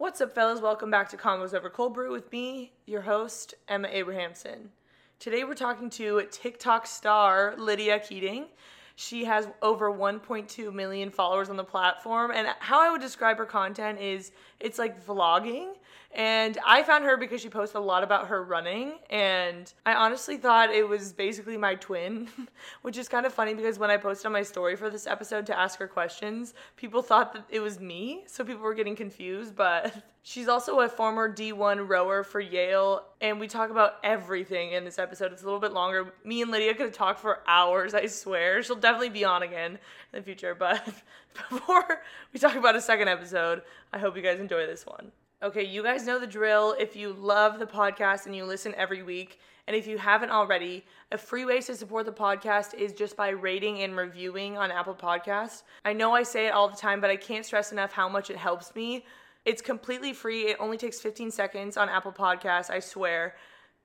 What's up, fellas? Welcome back to Convos Over Cold Brew with me, your host, Emma Abrahamson. Today we're talking to TikTok star Lydia Keating. She has over 1.2 million followers on the platform, and how I would describe her content is it's like vlogging. And I found her because she posts a lot about her running, and I honestly thought it was basically my twin, which is kind of funny because when I posted on my story for this episode to ask her questions, people thought that it was me, so people were getting confused. But she's also a former D1 rower for Yale, and we talk about everything in this episode. It's a little bit longer. Me and Lydia could have talked for hours, I swear. She'll definitely be on again in the future, but before we talk about a second episode, I hope you guys enjoy this one. Okay, you guys know the drill. If you love the podcast and you listen every week, and if you haven't already, a free way to support the podcast is just by rating and reviewing on Apple Podcasts. I know I say it all the time, but I can't stress enough how much it helps me. It's completely free. It only takes 15 seconds on Apple Podcasts, I swear.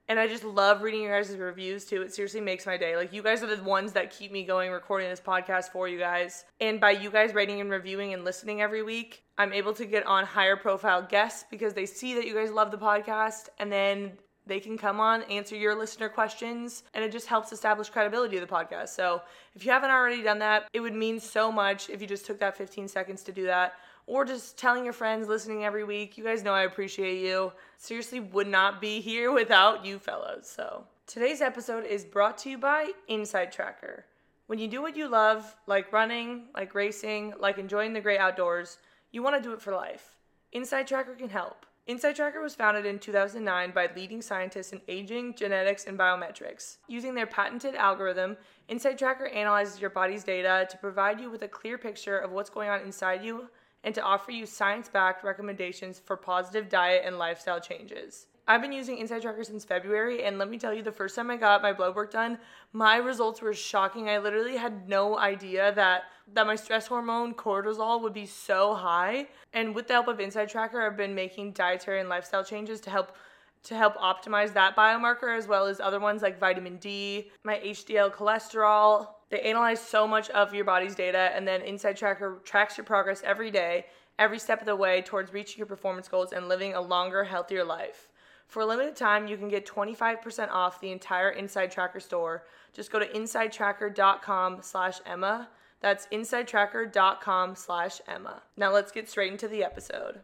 And I just love reading your guys' reviews too. It seriously makes my day. Like, you guys are the ones that keep me going recording this podcast for you guys. And by you guys rating and reviewing and listening every week, I'm able to get on higher profile guests because they see that you guys love the podcast and then they can come on, answer your listener questions, and it just helps establish credibility of the podcast. So, if you haven't already done that, it would mean so much if you just took that 15 seconds to do that or just telling your friends listening every week. You guys know I appreciate you. Seriously, would not be here without you fellows. So, today's episode is brought to you by Inside Tracker. When you do what you love, like running, like racing, like enjoying the great outdoors, you want to do it for life. Inside Tracker can help. Inside Tracker was founded in 2009 by leading scientists in aging, genetics, and biometrics. Using their patented algorithm, Inside Tracker analyzes your body's data to provide you with a clear picture of what's going on inside you and to offer you science backed recommendations for positive diet and lifestyle changes. I've been using Inside Tracker since February, and let me tell you, the first time I got my blood work done, my results were shocking. I literally had no idea that that my stress hormone cortisol would be so high. And with the help of Inside Tracker, I've been making dietary and lifestyle changes to help to help optimize that biomarker as well as other ones like vitamin D, my HDL cholesterol. They analyze so much of your body's data, and then Inside Tracker tracks your progress every day, every step of the way towards reaching your performance goals and living a longer, healthier life. For a limited time, you can get 25% off the entire Inside Tracker store. Just go to insidetracker.com slash Emma. That's insidetracker.com slash Emma. Now let's get straight into the episode.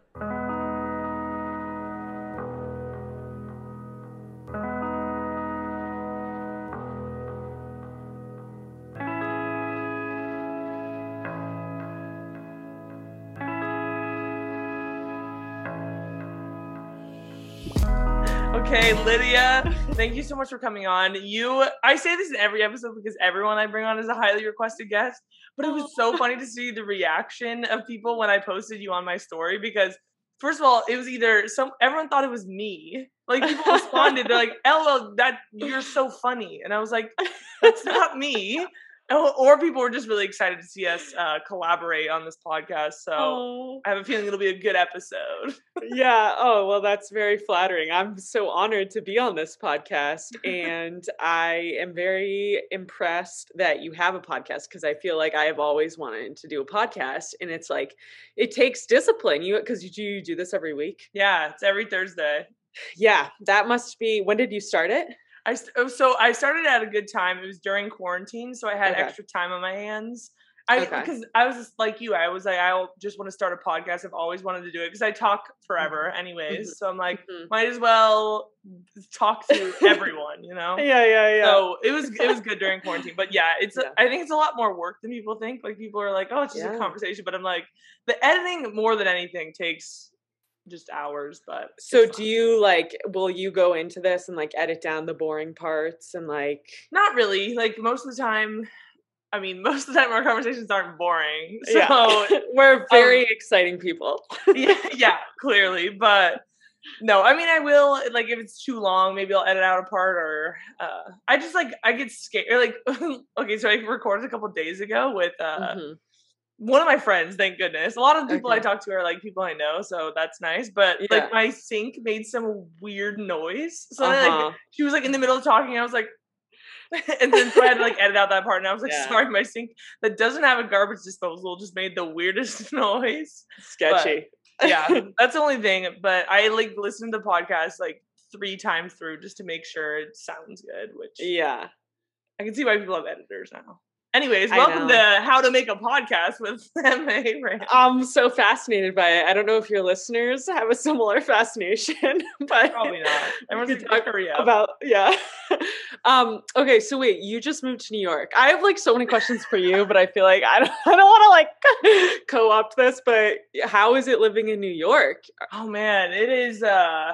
Lydia, thank you so much for coming on. You, I say this in every episode because everyone I bring on is a highly requested guest, but it was so oh. funny to see the reaction of people when I posted you on my story because first of all, it was either some everyone thought it was me. Like people responded, they're like, "LOL, that you're so funny," and I was like, "That's not me." Or people were just really excited to see us uh, collaborate on this podcast. So oh. I have a feeling it'll be a good episode. yeah. Oh, well, that's very flattering. I'm so honored to be on this podcast. And I am very impressed that you have a podcast because I feel like I have always wanted to do a podcast. And it's like, it takes discipline. You, because you you do this every week? Yeah. It's every Thursday. Yeah. That must be, when did you start it? I oh, so I started at a good time. It was during quarantine, so I had okay. extra time on my hands. I Okay. because I was just like you. I was like, I just want to start a podcast. I've always wanted to do it because I talk forever, anyways. Mhm. So I'm like, Mhm. might as well talk to everyone, you know. Yeah, yeah, yeah. So it was it was good during quarantine, but yeah, it's Yeah. I think it's a lot more work than people think. Like people are like, oh, it's just Yeah. a conversation, but I'm like, the editing more than anything takes just hours. But so do you like will you go into this and like edit down the boring parts and like Not really. Like most of the time, I mean, most of the time our conversations aren't boring. So yeah. we're very exciting people. yeah, yeah, clearly. But no, I mean, I will like if it's too long, maybe I'll edit out a part, or uh, I just like I get scared. Like, okay, so I recorded a couple days ago with uh, Mhm. One of my friends. Thank goodness. A lot of the people I talk to are like people I know, so that's nice. But Yeah. like my sink made some weird noise, so then, like Uh-huh. she was like in the middle of talking. I was like. and then so I had to like edit out that part, and I was like, Yeah. "Sorry, my sink that doesn't have a garbage disposal just made the weirdest noise." Sketchy. yeah, that's the only thing. But I like listen to the podcast like three times through just to make sure it sounds good. Which yeah. I can see why people have editors now. Anyways, welcome to How to Make a Podcast with Emma. I'm so fascinated by it. I don't know if your listeners have a similar fascination, but Probably not. Everyone's talk about yeah. um. Okay. So wait, you just moved to New York. I have like so many questions for you, but I feel like I don't. I don't want to like co-opt this. But how is it living in New York? oh man, it is uh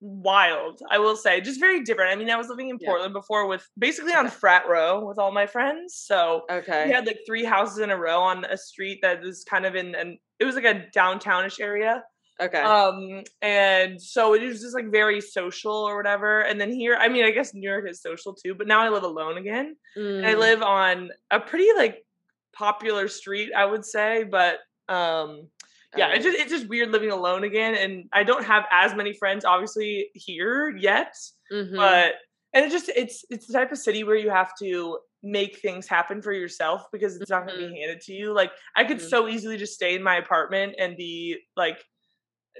wild. I will say, just very different. I mean, I was living in Yeah. Portland before with basically on frat row with all my friends. So Okay. we had like three houses in a row on a street that was kind of in and it was like a downtownish area. okay. Um, and so it was just like very social or whatever. And then here, I mean, I guess New York is social too, but now I live alone again. And I Mm, live on a pretty like popular street, I would say, but um yeah, it's just it's just weird living alone again. And I don't have as many friends obviously here yet. Mhm. But and it just it's it's the type of city where you have to make things happen for yourself because it's not going to be handed to you. Like I could Mhm. so easily just stay in my apartment and be like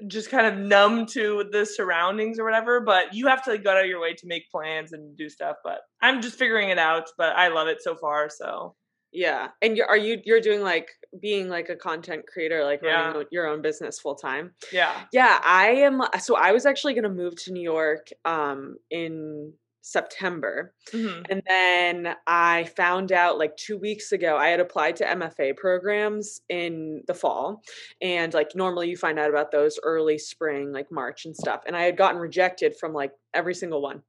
just kind of numb to the surroundings or whatever, but you have to like, go out of your way to make plans and do stuff. But I'm just figuring it out, but I love it so far. So yeah. And you're, are you you're doing like being like a content creator, like Yeah. running your own business full time? yeah. Yeah, I am. So I was actually going to move to New York um, in September. Mhm. And then I found out like two weeks ago, I had applied to MFA programs in the fall. And like normally you find out about those early spring, like March and stuff. And I had gotten rejected from like every single one.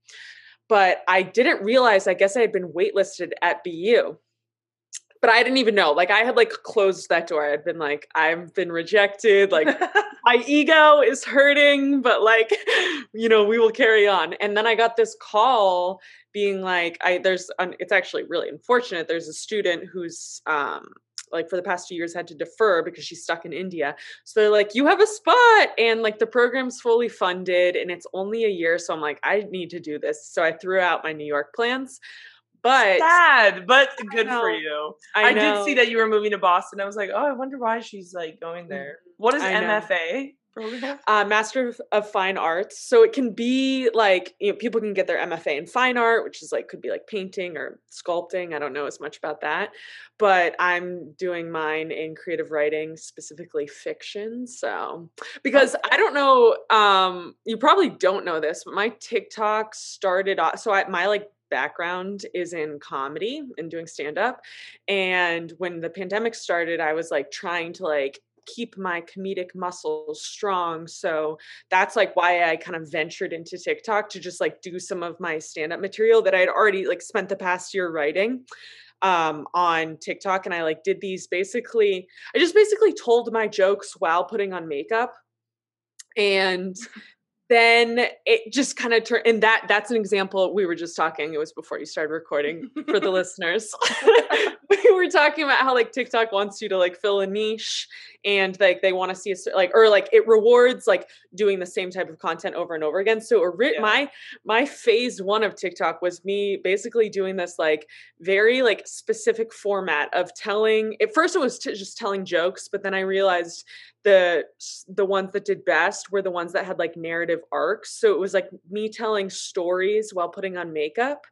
But I didn't realize, I guess I had been waitlisted at BU. But I didn't even know. Like I had like closed that door. I had been like, I've been rejected. Like my ego is hurting, but like, you know, we will carry on. And then I got this call being like, I there's an, it's actually really unfortunate. There's a student who's um like for the past two years had to defer because she's stuck in India. So they're like, you have a spot, and like the program's fully funded, and it's only a year. So I'm like, I need to do this. So I threw out my New York plans. But Sad, but good for you. I, I, did see that you were moving to Boston. I was like, oh, I wonder why she's like going there. What is I. MFA uh, Master of, of Fine Arts. So it can be like you know people can get their MFA in fine art, which is like could be like painting or sculpting. I don't know as much about that, but I'm doing mine in creative writing, specifically fiction. So because I don't know, um, you probably don't know this, but my TikTok started off. So I, my like background is in comedy and doing stand up and when the pandemic started i was like trying to like keep my comedic muscles strong so that's like why i kind of ventured into tiktok to just like do some of my stand up material that i'd already like spent the past year writing um on tiktok and i like did these basically i just basically told my jokes while putting on makeup and then it just kind of turned and that that's an example we were just talking it was before you started recording for the listeners we were talking about how like tiktok wants you to like fill a niche and like they want to see a like or like it rewards like doing the same type of content over and over again so ori- Yeah. my my phase one of tiktok was me basically doing this like very like specific format of telling at first it was t- just telling jokes but then i realized the the ones that did best were the ones that had like narrative arcs. So it was like me telling stories while putting on makeup.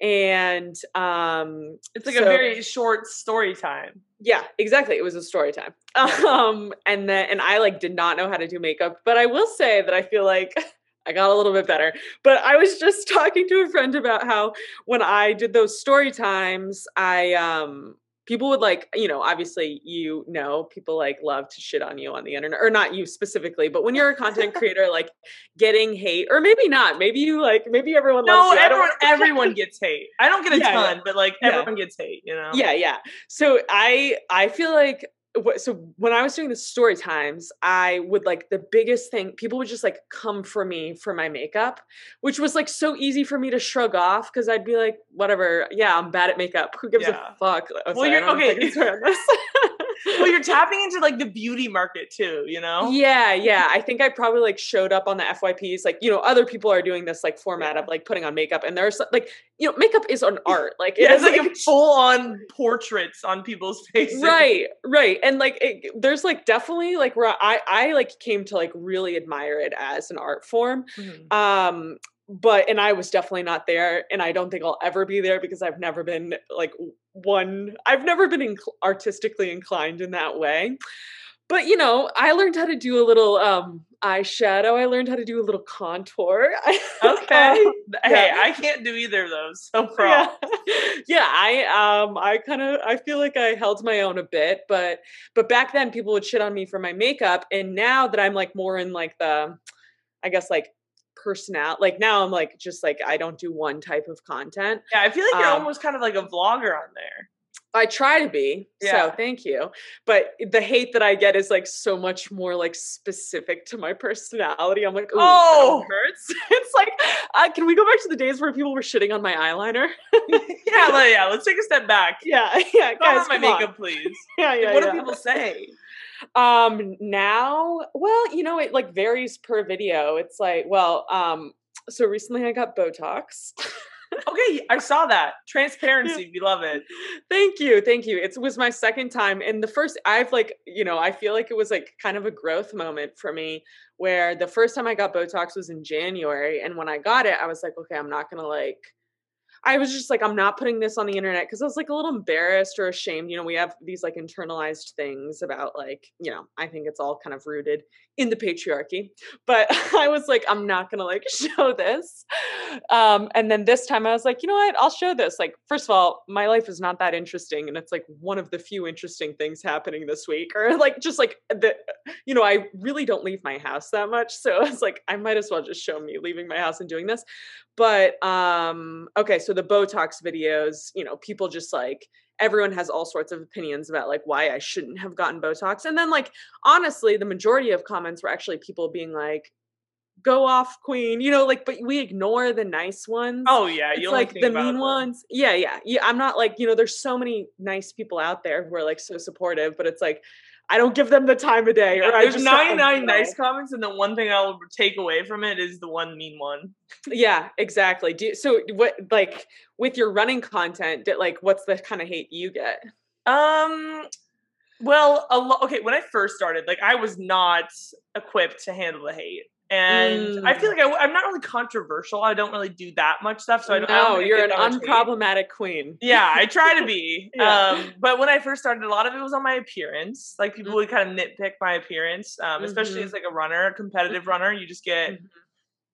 And um It's like so- a very short story time. yeah, exactly. It was a story time. Um, and then and I like did not know how to do makeup, but I will say that I feel like I got a little bit better. But I was just talking to a friend about how when I did those story times, I um people would like, you know, obviously you know, people like love to shit on you on the internet or not you specifically, but when you're a content creator like getting hate or maybe not, maybe you like maybe everyone No, loves you. Everyone everyone gets hate. I don't get a Yeah, yeah. ton, but like Yeah. everyone gets hate, you know? yeah yeah so i i feel like so when i was doing the story times i would like the biggest thing people would just like come for me for my makeup which was like so easy for me to shrug off because i'd be like whatever yeah i'm bad at makeup who gives Yeah. a fuck Oh, Well, sorry, you're- don't know if I okay. can swear on this. Well, you're tapping into like the beauty market too, you know? Yeah, yeah. I think I probably like showed up on the FYPs. Like, you know, other people are doing this like format of like putting on makeup, and there's like, you know, makeup is an art. Like, it Yeah, it's like a full on portraits on people's faces. right right and like it, there's like definitely like where i i like came to like really admire it as an art form Mhm. um but and i was definitely not there and i don't think i'll ever be there because i've never been like one i've never been inc- artistically inclined in that way but you know i learned how to do a little um eyeshadow i learned how to do a little contour Okay. Um, hey. I can't do either of those. So yeah. proud. yeah i um i kind of i feel like i held my own a bit but but back then people would shit on me for my makeup and now that i'm like more in like the i guess like personal like now i'm like just like i don't do one type of content Yeah, I feel like you're Um, almost kind of like a vlogger on there. I try to be Yeah. so thank you but the hate that i get is like so much more like specific to my personality i'm like oh hurts it's like uh, can we go back to the days where people were shitting on my eyeliner yeah, let, yeah. Let's take a step back. yeah yeah Talk guys about my come on. makeup, please. yeah yeah what yeah. do people say? Um now, well, you know, it like varies per video. It's like, well, um so recently I got Botox. Okay, I saw that. Transparency, we love it. thank you. Thank you. It was my second time and the first I've like, you know, I feel like it was like kind of a growth moment for me where the first time I got Botox was in January and when I got it, I was like, okay, I'm not going to like I was just like, I'm not putting this on the internet because I was like a little embarrassed or ashamed. You know, we have these like internalized things about like, you know, I think it's all kind of rooted in the patriarchy. But I was like, I'm not gonna like show this. Um, and then this time I was like, you know what? I'll show this. Like, first of all, my life is not that interesting, and it's like one of the few interesting things happening this week. Or like just like the you know, I really don't leave my house that much. So I was like, I might as well just show me leaving my house and doing this but um okay so the botox videos you know people just like everyone has all sorts of opinions about like why i shouldn't have gotten botox. And then like honestly the majority of comments were actually people being like go off queen you know like but we ignore the nice ones. Oh yeah, you like the mean ones. Yeah yeah yeah i'm not like you know there's so many nice people out there who are like so supportive but it's like i don't give them the time of day or I There's just 99 nice comments, and the one thing I'll take away from it is the one mean one. Yeah, exactly. Do so what like with your running content, did, like what's the kind of hate you get? Um, well, a lo- okay. When I first started, like I was not equipped to handle the hate, and I feel Mm. like I, am not really controversial. I don't really do that much stuff, so I don't. I don't no, you're an unproblematic queen. Yeah, I try to be. Yeah. Um, but when I first started, a lot of it was on my appearance. Like people would kind of nitpick my appearance, um, especially Mhm. as like a runner, a competitive runner. You just get Mhm.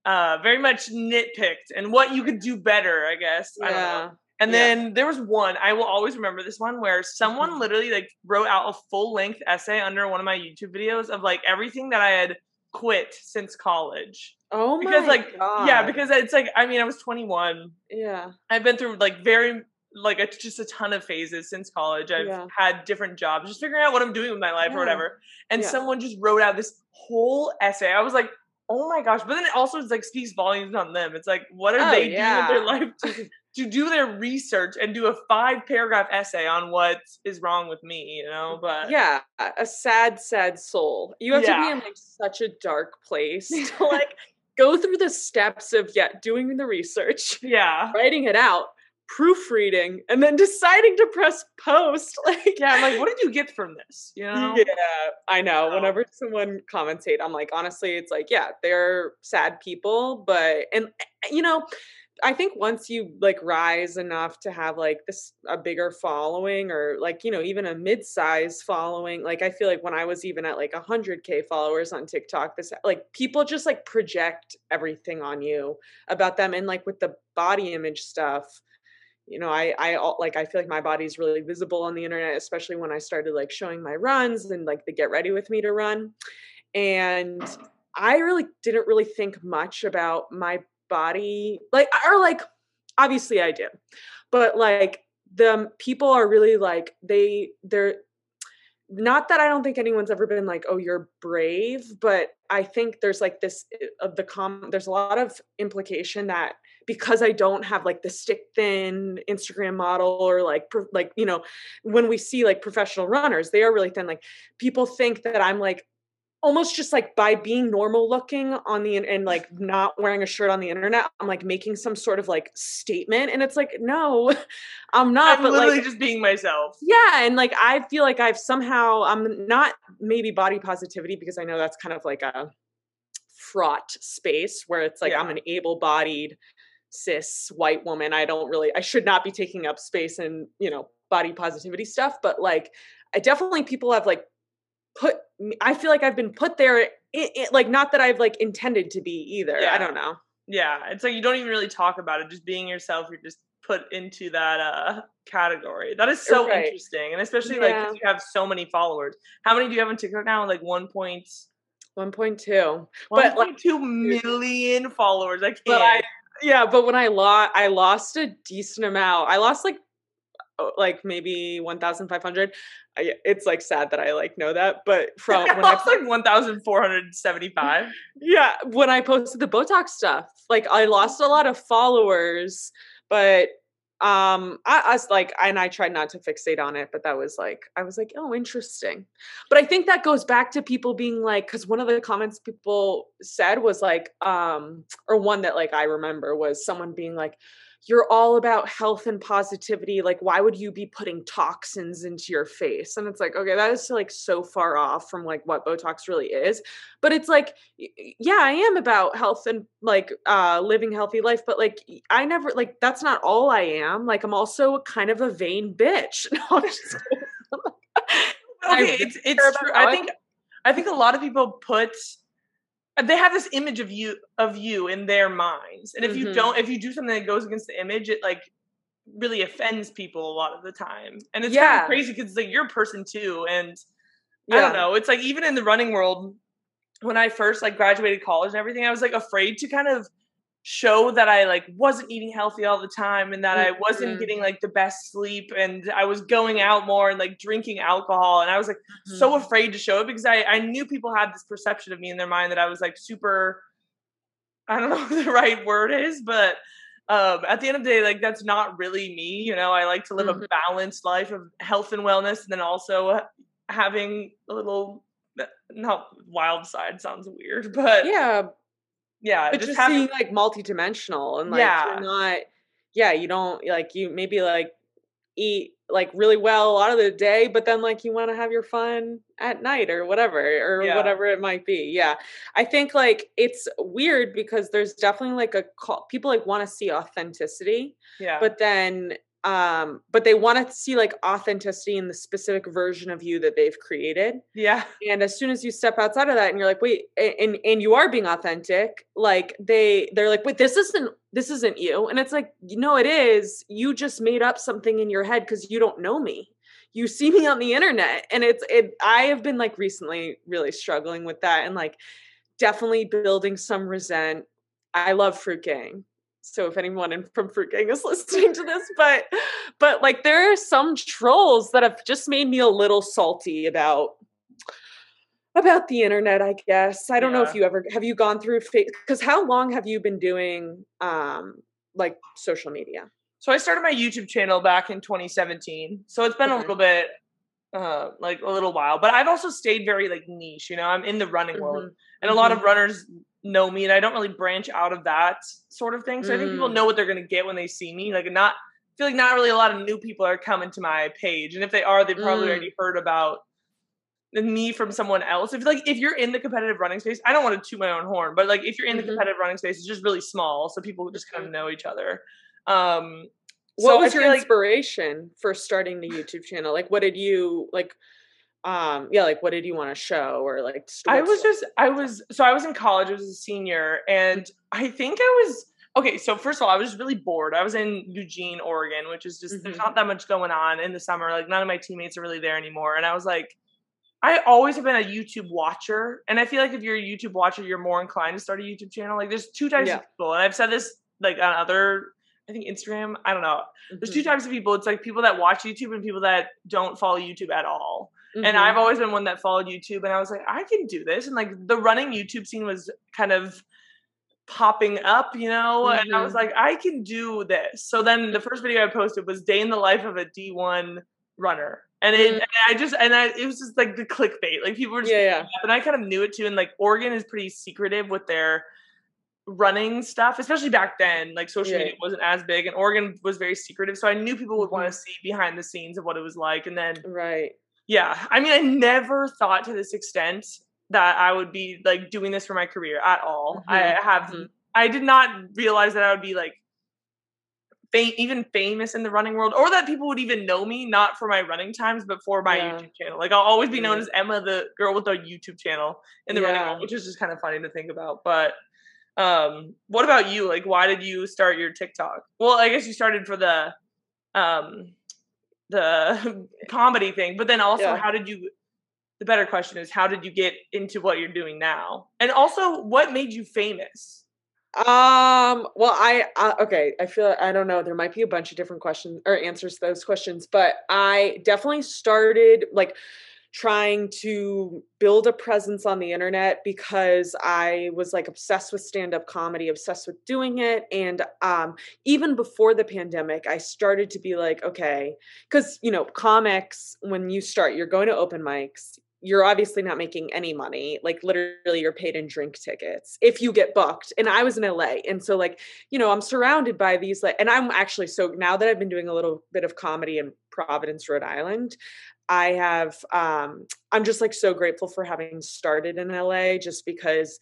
uh, very much nitpicked and what you could do better, I guess. I don't know. Yeah. And Yeah. then there was one, I will always remember this one where someone Mhm. literally like wrote out a full length essay under one of my YouTube videos of like everything that I had quit since college. Oh my Because like yeah, because it's like I mean I was 21. yeah. I've been through like very like a, just a ton of phases since college. I've Yeah. had different jobs, just figuring out what I'm doing with my life Yeah. or whatever. And Yeah. someone just wrote out this whole essay. I was like, oh my gosh! But then it also like speaks volumes on them. It's like, what are Oh, they doing with their life to, to do their research and do a five paragraph essay on what is wrong with me? You know, but Yeah, a sad, sad soul. You have to be in like such a dark place to like go through the steps of yeah, doing the research, yeah, writing it out, proofreading and then deciding to press post like yeah i'm like what did you get from this you know yeah i know whenever someone commentate i'm like honestly it's like yeah they're sad people but and eh, you know I think once you like rise enough to have like this a bigger following or like you know even a mid-size following like I feel like when I was even at like 100k followers on TikTok this like people just like project everything on you about them and like with the body image stuff you know I I like I feel like my body's really visible on the internet especially when I started like showing my runs and like the get ready with me to run and I really didn't really think much about my body like or like obviously I do. But like the people are really like they they're not that I don't think anyone's ever been like, oh, you're brave, but I think there's like this eh, of the com there's a lot of implication that because I don't have like the stick thin Instagram model or like like you know when we see like professional runners they are really thin like people think that I'm like almost just like by being normal looking on the and like not wearing a shirt on the internet i'm like making some sort of like statement and it's like no i'm not I'm but literally like just being myself yeah and like i feel like i've somehow i'm not maybe body positivity because i know that's kind of like a fraught space where it's like Yeah. i'm an able-bodied cis white woman i don't really i should not be taking up space in you know body positivity stuff but like i definitely people have like put i feel like i've been put there i i like not that i've like intended to be either Yeah. i don't know yeah it's like you don't even really talk about it just being yourself you're just put into that uh category that is so Right. interesting and especially like Yeah. you have so many followers how many do you have on tiktok now like 1 point 1.2 But, like- 1.2 million followers i can't but I yeah, but when I lost, I lost a decent amount. I lost like like maybe one thousand five hundred. It's like sad that I like know that, but from when I was like 1475 yeah when I posted the Botox stuff, like I lost a lot of followers, but um I, I was like and I tried not to fixate on it, but that was like I was like oh interesting, but I think that goes back to people being like because one of the comments people said was like um or one that like I remember was someone being like you're all about health and positivity like why would you be putting toxins into your face? And it's like okay that is like so far off from like what botox really is. But it's like yeah i am about health and like uh living healthy life but like i never like that's not all i am. Like i'm also kind of a vain bitch. No, I'm just kidding. I okay, it's it's true. I think I think a lot of people put they have this image of you of you in their minds, and if you Mhm. don't, if you do something that goes against the image, it like really offends people a lot of the time, and it's kind of crazy because like you're a person too, and I don't know. It's like even in the running world, when I first like graduated college and everything, I was like afraid to kind of show that I like wasn't eating healthy all the time and that I wasn't Mhm. getting like the best sleep and I was going out more and like drinking alcohol and I was like so Mhm. afraid to show it because I I knew people had this perception of me in their mind that I was like super I don't know what the right word is, but um, at the end of the day, like that's not really me. You know, I like to live Mhm. a balanced life of health and wellness, and then also having a little not wild side sounds weird, but yeah yeah, but just, just, having seeing like multidimensional and like Yeah. you're not yeah you don't like you maybe like eat like really well a lot of the day but then like you want to have your fun at night or whatever or Yeah. whatever it might be yeah i think like it's weird because there's definitely like a call people like want to see authenticity yeah, but then um but they want to see like authenticity in the specific version of you that they've created. Yeah, and as soon as you step outside of that and you're like wait and and you are being authentic like they they're like wait this isn't this isn't you. And it's like you know it is. You just made up something in your head because you don't know me. You see me on the internet. And it's it i have been like recently really struggling with that and like definitely building some resent. I love fruit gang so if anyone in, from fruit gang is listening to this but but like there are some trolls that have just made me a little salty about about the internet i guess i don't know if you ever have you gone through because how long have you been doing um like social media So I started my YouTube channel back in 2017. So it's been a little bit uh like a little while, but I've also stayed very like niche, you know. I'm in the running world Mhm. and a lot of runners know me and I don't really branch out of that sort of thing. So I think people Mm. know what they're going to get when they see me, like not feel like not really a lot of new people are coming to my page, and if they are, they've probably Mm. already heard about me from someone else. If like if you're in the competitive running space, I don't want to toot my own horn, but like if you're in the Mhm. competitive running space, it's just really small, so people just kind of know each other. Um, what so I was your feel like- inspiration for starting the youtube channel like what did you like um yeah like what did you want to show or like I was just I was so I was in college, I was a senior, and I think I was okay, so first of all, I was really bored. I was in Eugene, Oregon, which is just there's Mhm. not that much going on in the summer. Like none of my teammates are really there anymore. And I was like, I always have been a YouTube watcher. And I feel like if you're a YouTube watcher, you're more inclined to start a YouTube channel. Like there's two types Yeah. of people. And I've said this like on other I think Instagram, I don't know. There's two Mhm. types of people. It's like people that watch YouTube and people that don't follow YouTube at all. And Mhm. I've always been one that followed YouTube, and I was like, I can do this. And like the running YouTube scene was kind of popping up, you know, and I was Mhm. like, I can do this. So then the first video I posted was day in the life of a D1 runner. And it, Mhm. and I just, and I, it was just like the clickbait. Like people were just, Yeah, yeah. and I kind of knew it too. And like Oregon is pretty secretive with their running stuff, especially back then. Like social Yeah. media wasn't as big, and Oregon was very secretive. So I knew people would want Mhm. to see behind the scenes of what it was like. And then right yeah, I mean, I never thought to this extent that I would be like doing this for my career at all. I Mhm, have, mhm. I did not realize that I would be like, fam- even famous in the running world, or that people would even know me not for my running times, but for my Yeah. YouTube channel. Like I'll always be known as Emma, the girl with the YouTube channel in the running world, which is just kind of funny to think about. But um, what about you? Like, why did you start your TikTok? Well, I guess you started for the um the comedy thing, but then also Yeah. how did you the better question is how did you get into what you're doing now? And also what made you famous? Um. Well, I uh, okay. I feel I don't know. There might be a bunch of different questions or answers to those questions, but I definitely started like trying to build a presence on the internet because I was like obsessed with stand-up comedy, obsessed with doing it, and um, even before the pandemic, I started to be like, okay, because you know, comics when you start, you're going to open mics, you're obviously not making any money. Like literally you're paid in drink tickets if you get booked. And I was in LA. And so like, you know, I'm surrounded by these like and I'm actually so now that I've been doing a little bit of comedy in Providence, Rhode Island, I have um I'm just like so grateful for having started in LA just because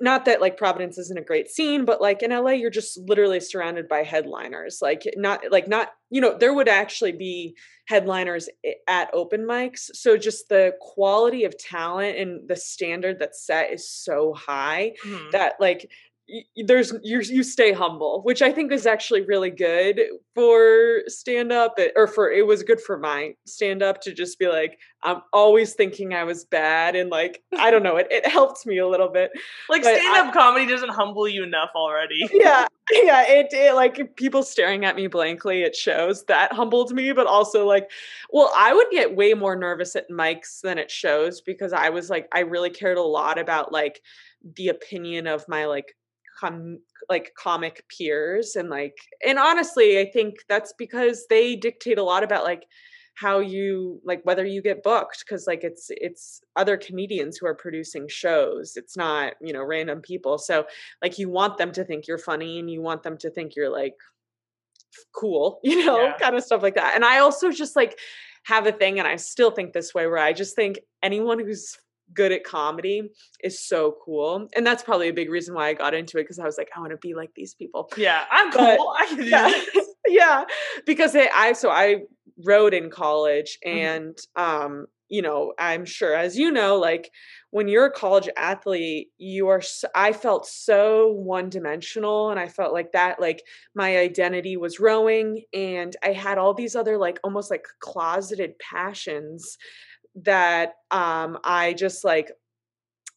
not that like Providence isn't a great scene, but like in LA, you're just literally surrounded by headliners. Like not like not you know there would actually be headliners at open mics. So just the quality of talent and the standard that's set is so high Mhm. that like there's you you stay humble, which I think is actually really good for stand up eh, or for it was good for my stand up to just be like I'm always thinking I was bad and like I don't know it it helped me a little bit. Like stand up comedy doesn't humble you enough already. Yeah, yeah, it, it like people staring at me blankly it shows that humbled me but also like well I would get way more nervous at mics than it shows because I was like I really cared a lot about like the opinion of my like com- like comic peers and like and honestly i think that's because they dictate a lot about like how you like whether you get booked because like it's it's other comedians who are producing shows it's not you know random people so like you want them to think you're funny and you want them to think you're like cool you know Yeah. kind of stuff like that and i also just like have a thing and i still think this way where i just think anyone who's good at comedy is so cool and that's probably a big reason why i got into it because i was like i want to be like these people Yeah, I'm But- cool. I can do yeah, this. yeah because i so i wrote in college Mhm. and um you know i'm sure as you know like when you're a college athlete you are I felt so one dimensional and i felt like that like my identity was rowing and i had all these other like almost like closeted passions that um i just like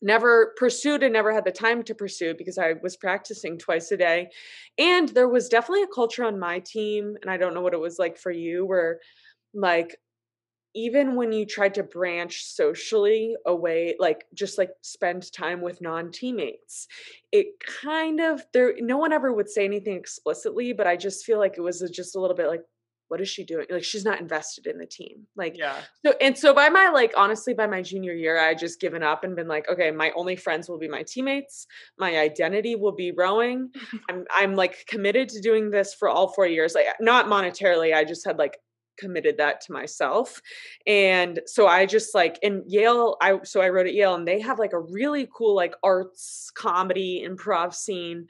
never pursued and never had the time to pursue because I was practicing twice a day. And there was definitely a culture on my team, and I don't know what it was like for you, where like even when you tried to branch socially away, like just like spend time with non teammates, it kind of there, no one ever would say anything explicitly, but I just feel like it was just a little bit like, what is she doing? Like she's not invested in the team. Like Yeah. so and so by my like honestly by my junior year I just given up and been like okay my only friends will be my teammates. My identity will be rowing. I'm I'm like committed to doing this for all 4 years. Like not monetarily I just had like committed that to myself. And so I just like in Yale I so I wrote at Yale and they have like a really cool like arts comedy improv scene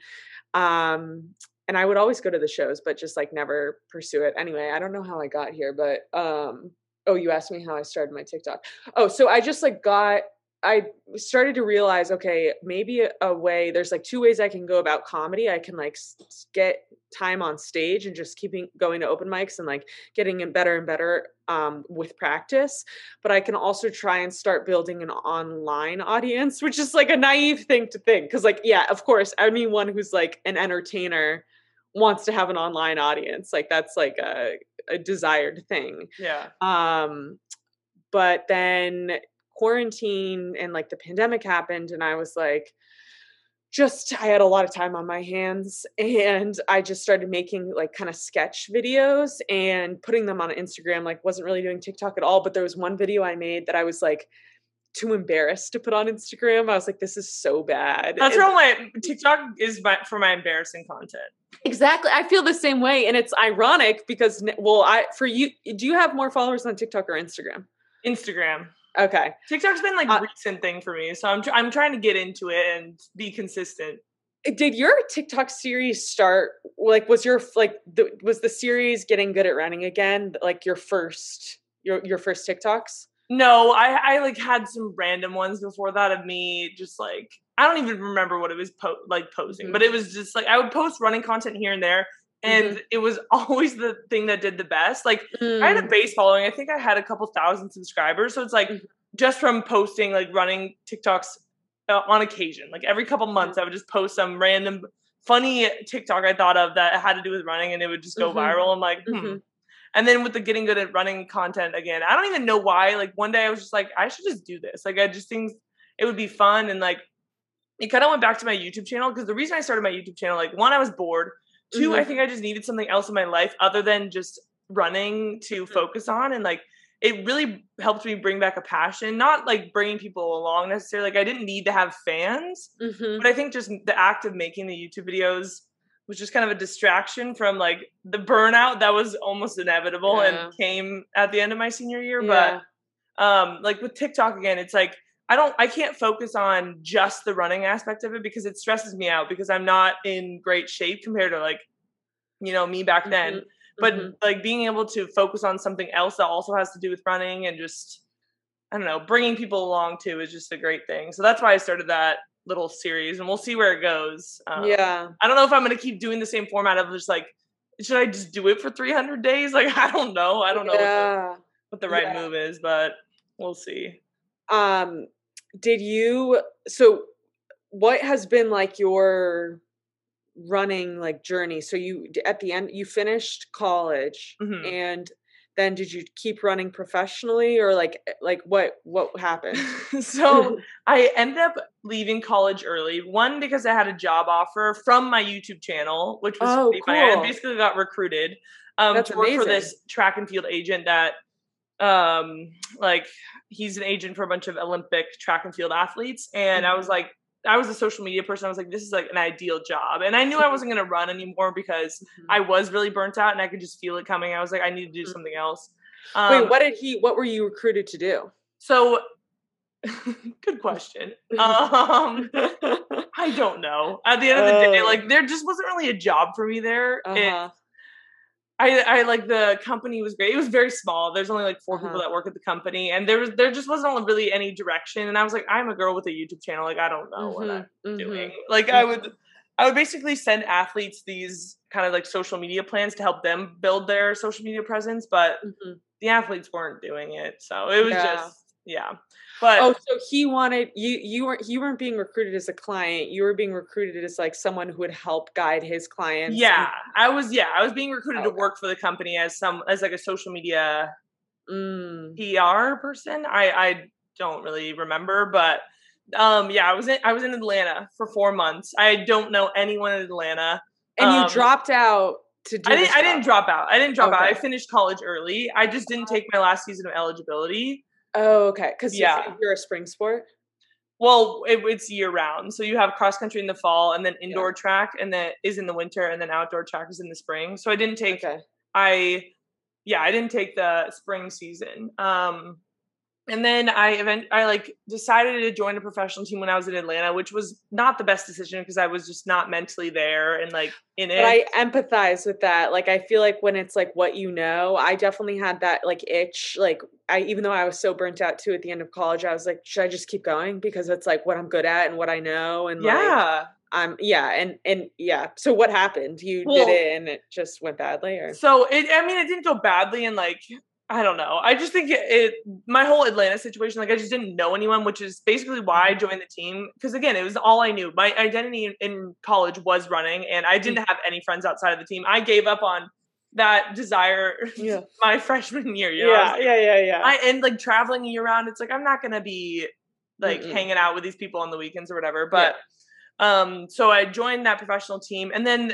um and I would always go to the shows, but just like never pursue it. Anyway, I don't know how I got here, but um, oh, you asked me how I started my TikTok. Oh, so I just like got I started to realize, okay, maybe a, a way. There's like two ways I can go about comedy. I can like s- get time on stage and just keeping going to open mics and like getting it better and better um, with practice. But I can also try and start building an online audience, which is like a naive thing to think. Because like, yeah, of course, anyone who's like an entertainer wants to have an online audience. Like that's like a, a desired thing. Yeah. Um, but then quarantine and like the pandemic happened, and I was like, just I had a lot of time on my hands, and I just started making like kind of sketch videos and putting them on Instagram. Like, wasn't really doing TikTok at all, but there was one video I made that I was like too embarrassed to put on Instagram. I was like, this is so bad. That's And- where my TikTok is my, for my embarrassing content. Exactly. I feel the same way. And it's ironic because, well, I, for you, do you have more followers on TikTok or Instagram? Instagram. Okay. TikTok's been like Uh, a recent thing for me, so I'm tr- I'm trying to get into it and be consistent. Did your TikTok series start, like, was your, like, the, was the series getting good at running again? Like your first, your, your first TikToks? No, I I like had some random ones before that of me just like I don't even remember what it was po- like posting, but it was just like I would post running content here and there, and it was always the thing that did the best. Like I had a Mm, base following. I think I had a couple thousand subscribers. So it's like Mhm. just from posting like running TikToks uh, on occasion. Like every couple months, I would just post some random funny TikTok I thought of that had to do with running, and it would just go viral. I'm like, hmm. And then with the getting good at running content again, I don't even know why. Like one day I was just like, I should just do this. Like I just think it would be fun and like it kind of went back to my YouTube channel because the reason I started my YouTube channel, like one, I was bored. 2 I Mhm. think I just needed something else in my life other than just running to Mhm. focus on. And like it really helped me bring back a passion, not like bringing people along necessarily. Like I didn't need to have fans, Mhm. but I think just the act of making the YouTube videos was just kind of a distraction from like the burnout that was almost inevitable Yeah. and came at the end of my senior year. Yeah. But um like with TikTok again, it's like I don't I can't focus on just the running aspect of it because it stresses me out because I'm not in great shape compared to like you know me back then. Mhm. But Mhm. like being able to focus on something else that also has to do with running and just I don't know, bringing people along too is just a great thing. So that's why I started that little series and we'll see where it goes. Um, yeah. I don't know if I'm going to keep doing the same format of just like should I just do it for 300 days? Like I don't know. I don't know what the, what the right Yeah. move is, but we'll see. um did you so what has been like your running like journey so you at the end you finished college Mhm. and then did you keep running professionally or like eh, like what what happened so I ended up leaving college early. One because I had a job offer from my YouTube channel, which was Oh, funny. I basically got recruited um, That's to work for this track and field agent that, um, like, he's an agent for a bunch of Olympic track and field athletes. And I Mm-hmm. was like, I was a social media person. I was like, this is like an ideal job. And I knew I wasn't going to run anymore because Mm-hmm. I was really burnt out and I could just feel it coming. I was like, I need to do Mhm. something else. wait Um, what did he what were you recruited to do so, good question. Um, I don't know. At the end of the day, Oh. like there just wasn't really a job for me there. Uh-huh. I, I like the company was great. It was very small. There's only like 4 people Uh-huh. that work at the company, and there was there just wasn't really any direction. And I was like, I'm a girl with a YouTube channel. Like I don't know what I'm Mhm, mhm. doing. Like I would, I would basically send athletes these kind of like social media plans to help them build their social media presence, but Mhm. the athletes weren't doing it. So it was Yeah. just yeah. But Oh, so he wanted you. You weren't. You weren't being recruited as a client. You were being recruited as like someone who would help guide his clients. Yeah, I was. Yeah, I was being recruited to Okay. work for the company as some as like a social media Mm. PR person. I I don't really remember, but um, yeah, I was in I was in Atlanta for four months. I don't know anyone in Atlanta. And you Um, dropped out to do I didn't. I didn't drop out. I didn't drop out. I finished college early. I just didn't take my last season of eligibility. Oh, okay. Because Yeah. you're a spring sport. Well, it, it's year round. So you have cross country in the fall, and then indoor track, and then is in the winter, and then outdoor track is in the spring. So I didn't take. Okay. I, yeah, I didn't take the spring season. Um, and then I event I like decided to join a professional team when I was in Atlanta, which was not the best decision because I was just not mentally there and like in it. But I empathize with that. Like I feel like when it's like what you know, I definitely had that like itch. Like I even though I was so burnt out too at the end of college, I was like, should I just keep going? Because it's like what I'm good at and what I know and yeah. I'm yeah, and and yeah. So what happened? You Well- did it and it just went badly or So it, I mean, it didn't go badly, and like, I don't know. I just think it, it, my whole Atlanta situation, like, I just didn't know anyone, which is basically why I joined the team. Because again, it was all I knew. My identity in, college was running, and I didn't have any friends outside of the team. I gave up on that desire Yeah. my freshman year. You know, Yeah, like, yeah, yeah, yeah. I and like traveling year round, it's like I'm not gonna be like Mm-mm. hanging out with these people on the weekends or whatever. But um, so I joined that professional team, and then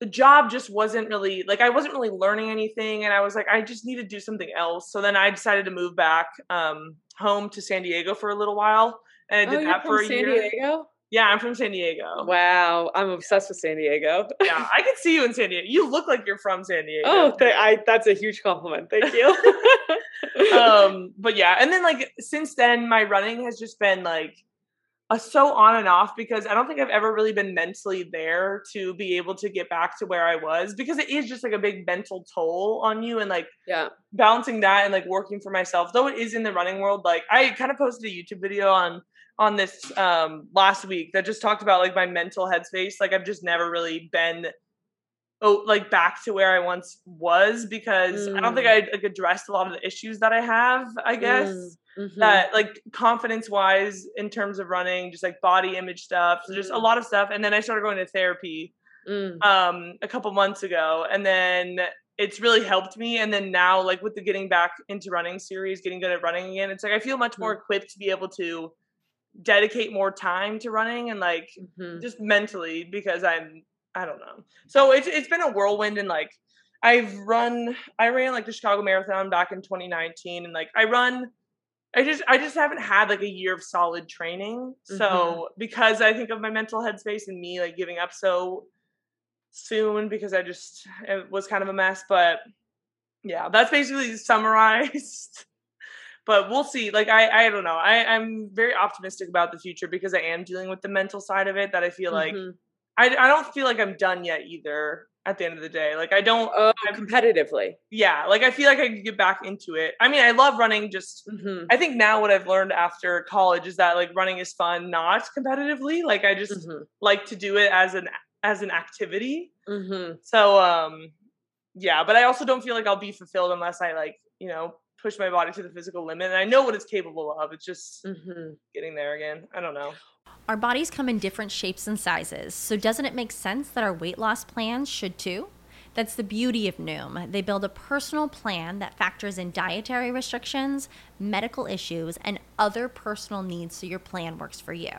the job just wasn't really like I wasn't really learning anything, and I was like I just need to do something else. So then I decided to move back um home to San Diego for a little while, and I oh, did you're that for a San year. Diego? Yeah, I'm from San Diego. Wow, I'm obsessed with San Diego. Yeah, I can see you in San Diego. You look like you're from San Diego. oh, th- I that's a huge compliment. Thank you. um but yeah and then like since then my running has just been like so on and off because i don't think i've ever really been mentally there to be able to get back to where i was because it is just like a big mental toll on you and like yeah. balancing that and like working for myself though it is in the running world like i kind of posted a youtube video on on this um last week that just talked about like my mental headspace like i've just never really been oh like back to where i once was because i don't think Mm. i like addressed a lot of the issues that i have i guess Mm, mhm. that like confidence wise in terms of running just like body image stuff so just a Mm. lot of stuff and then i started going to therapy Mm. um a couple months ago and then it's really helped me and then now like with the getting back into running series getting good at running again it's like i feel much more equipped to be able to dedicate more time to running and like Mhm. just mentally because i'm i don't know so it's it's been a whirlwind and like i've run i ran like the chicago marathon back in 2019 and like i run I just I just haven't had like a year of solid training. So Mhm. because I think of my mental headspace and me like giving up so soon because I just it was kind of a mess. But yeah, that's basically summarized. but we'll see. Like I I don't know. I I'm very optimistic about the future because I am dealing with the mental side of it. That I feel like Mhm. I I don't feel like I'm done yet either. At the end of the day, like I don't. Oh, competitively. yeah, like I feel like I could get back into it. I mean, I love running just Mhm. I think now what I've learned after college is that like running is fun, not competitively. Like I just Mhm. like to do it as an as an activity. Mhm. So um yeah, but I also don't feel like I'll be fulfilled unless I like, you know, push my body to the physical limit. And I know what it's capable of. It's just Mhm. getting there again. I don't know. Our bodies come in different shapes and sizes, so doesn't it make sense that our weight loss plans should too? That's the beauty of Noom. They build a personal plan that factors in dietary restrictions, medical issues, and other personal needs so your plan works for you.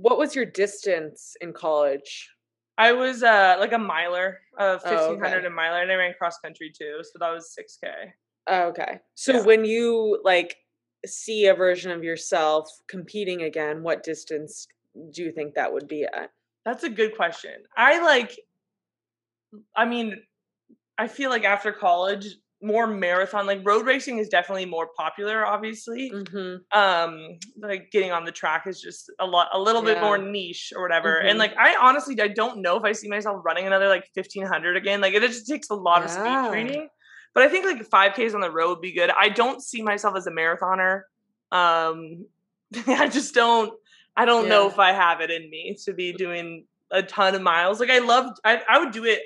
What was your distance in college? I was uh like a miler, uh Oh, okay. 1500 a miler, and I ran cross country too. So that was 6K. Oh, okay. So Yeah. when you like see a version of yourself competing again, what distance do you think that would be at? That's a good question. I like I mean, I feel like after college, more marathon like road racing is definitely more popular obviously. Hmm um like getting on the track is just a lot a little bit more niche or whatever. And Mhm. like i honestly i don't know if i see myself running another like 1500 again. Like it just takes a lot of speed training. But i think like 5ks on the road would be good. I don't see myself as a marathoner. Um i just don't i don't know if i have it in me to be doing a ton of miles. Like i loved i, I would do it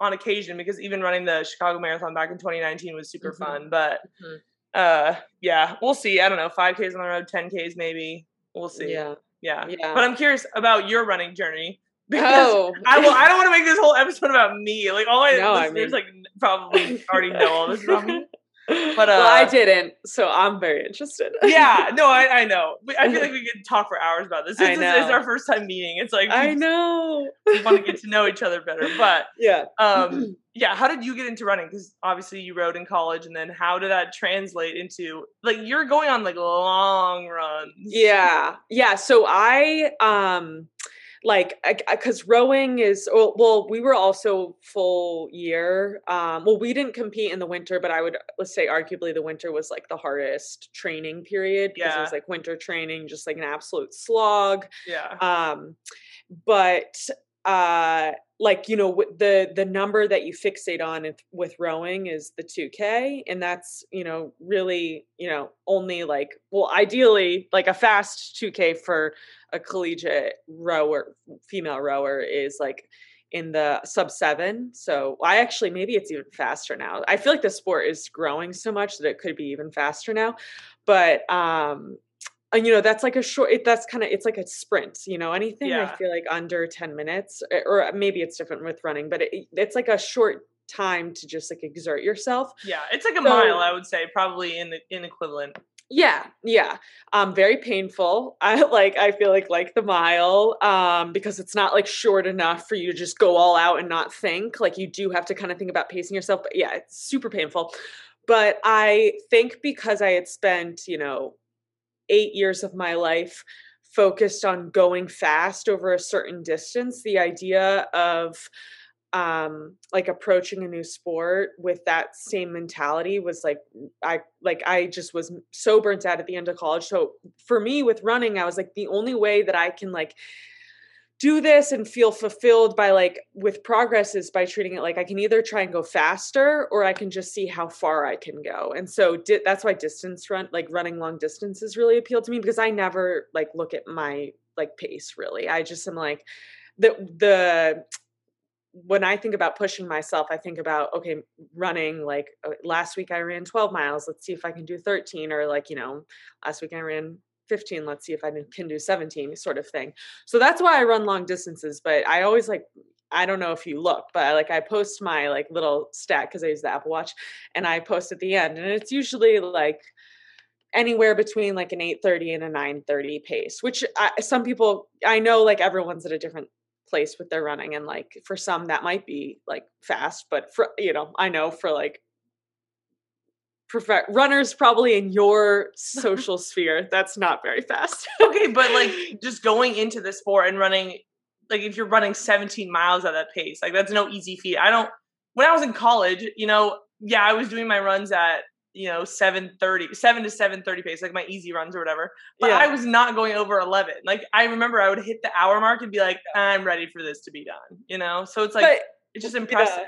on occasion because even running the chicago marathon back in 2019 was super Mhm. fun but Mhm. uh yeah we'll see i don't know 5ks on the road 10ks maybe we'll see Yeah. yeah Yeah. but i'm curious about your running journey because Oh. I will. I don't want to make this whole episode about me. Like all my No, I listeners, mean- like probably already know all this about me. But, well, I uh, didn't, so I'm very interested. Yeah, no, I, I know. I feel like we could talk for hours about this. I Since it's, it's our first time meeting, it's like I know we want to get to know each other better. But Yeah. um, yeah, how did you get into running? Because obviously you rode in college, and then how did that translate into like you're going on like long runs? Yeah. Yeah. So I um like because rowing is well, well we were also full year um well we didn't compete in the winter but i would let's say arguably the winter was like the hardest training period because it was like winter training just like an absolute slog Yeah, um but uh like you know the the number that you fixate on with rowing is the 2k and that's you know really you know only like well ideally like a fast 2k for a collegiate rower female rower is like in the sub 7 so i actually maybe it's even faster now. I feel like the sport is growing so much that it could be even faster now but um and you know that's like a short it, that's kind of it's like a sprint you know anything Yeah. i feel like under 10 minutes eh, or maybe it's different with running but it, it's like a short time to just like exert yourself yeah. It's like a So- mile, I would say, probably in the in equivalent. yeah yeah um very painful i like i feel like like the mile um because it's not like short enough for you to just go all out and not think like you do have to kind of think about pacing yourself but yeah it's super painful but i think because i had spent you know eight years of my life focused on going fast over a certain distance the idea of um like approaching a new sport with that same mentality was like i like i just was so burnt out at the end of college. So for me with running i was like the only way that i can like do this and feel fulfilled by like with progress is by treating it like I can either try and go faster or I can just see how far I can go. And so di- that's why distance run like running long distances really appealed to me because I never like look at my like pace really. I just am like the the when I think about pushing myself, I think about okay, running like uh, last week I ran 12 miles, let's see if I can do 13 or like, you know, last week I ran 15, let's see if I can do 17 sort of thing. So that's why I run long distances, but I always like I don't know if you look, but I, like I post my like little stat cuz I use the Apple Watch and I post at the end and it's usually like anywhere between like an 8:30 and a 9:30 pace, which I, some people I know like everyone's at a different place with their running and like for some that might be like fast, but for you know, I know for like prof- runners probably in your social sphere that's not very fast. okay, but like just going into the sport and running, like if you're running 17 miles at that pace, like that's no easy feat. I don't. When I was in college, you know, yeah, I was doing my runs at you know 7:30, 7 to 7:30 pace, like my easy runs or whatever. But Yeah. I was not going over 11. Like I remember, I would hit the hour mark and be like, I'm ready for this to be done. You know, so it's like but it's just impressive.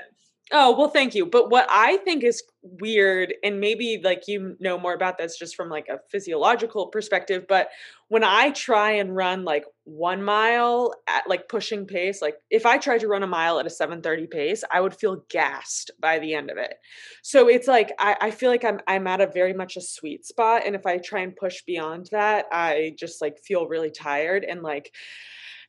Oh, well, thank you. But what I think is weird, and maybe like you know more about this just from like a physiological perspective, but when I try and run like one mile at like pushing pace, like if I tried to run a mile at a 730 pace, I would feel gassed by the end of it. So it's like I, I feel like I'm I'm at a very much a sweet spot. And if I try and push beyond that, I just like feel really tired and like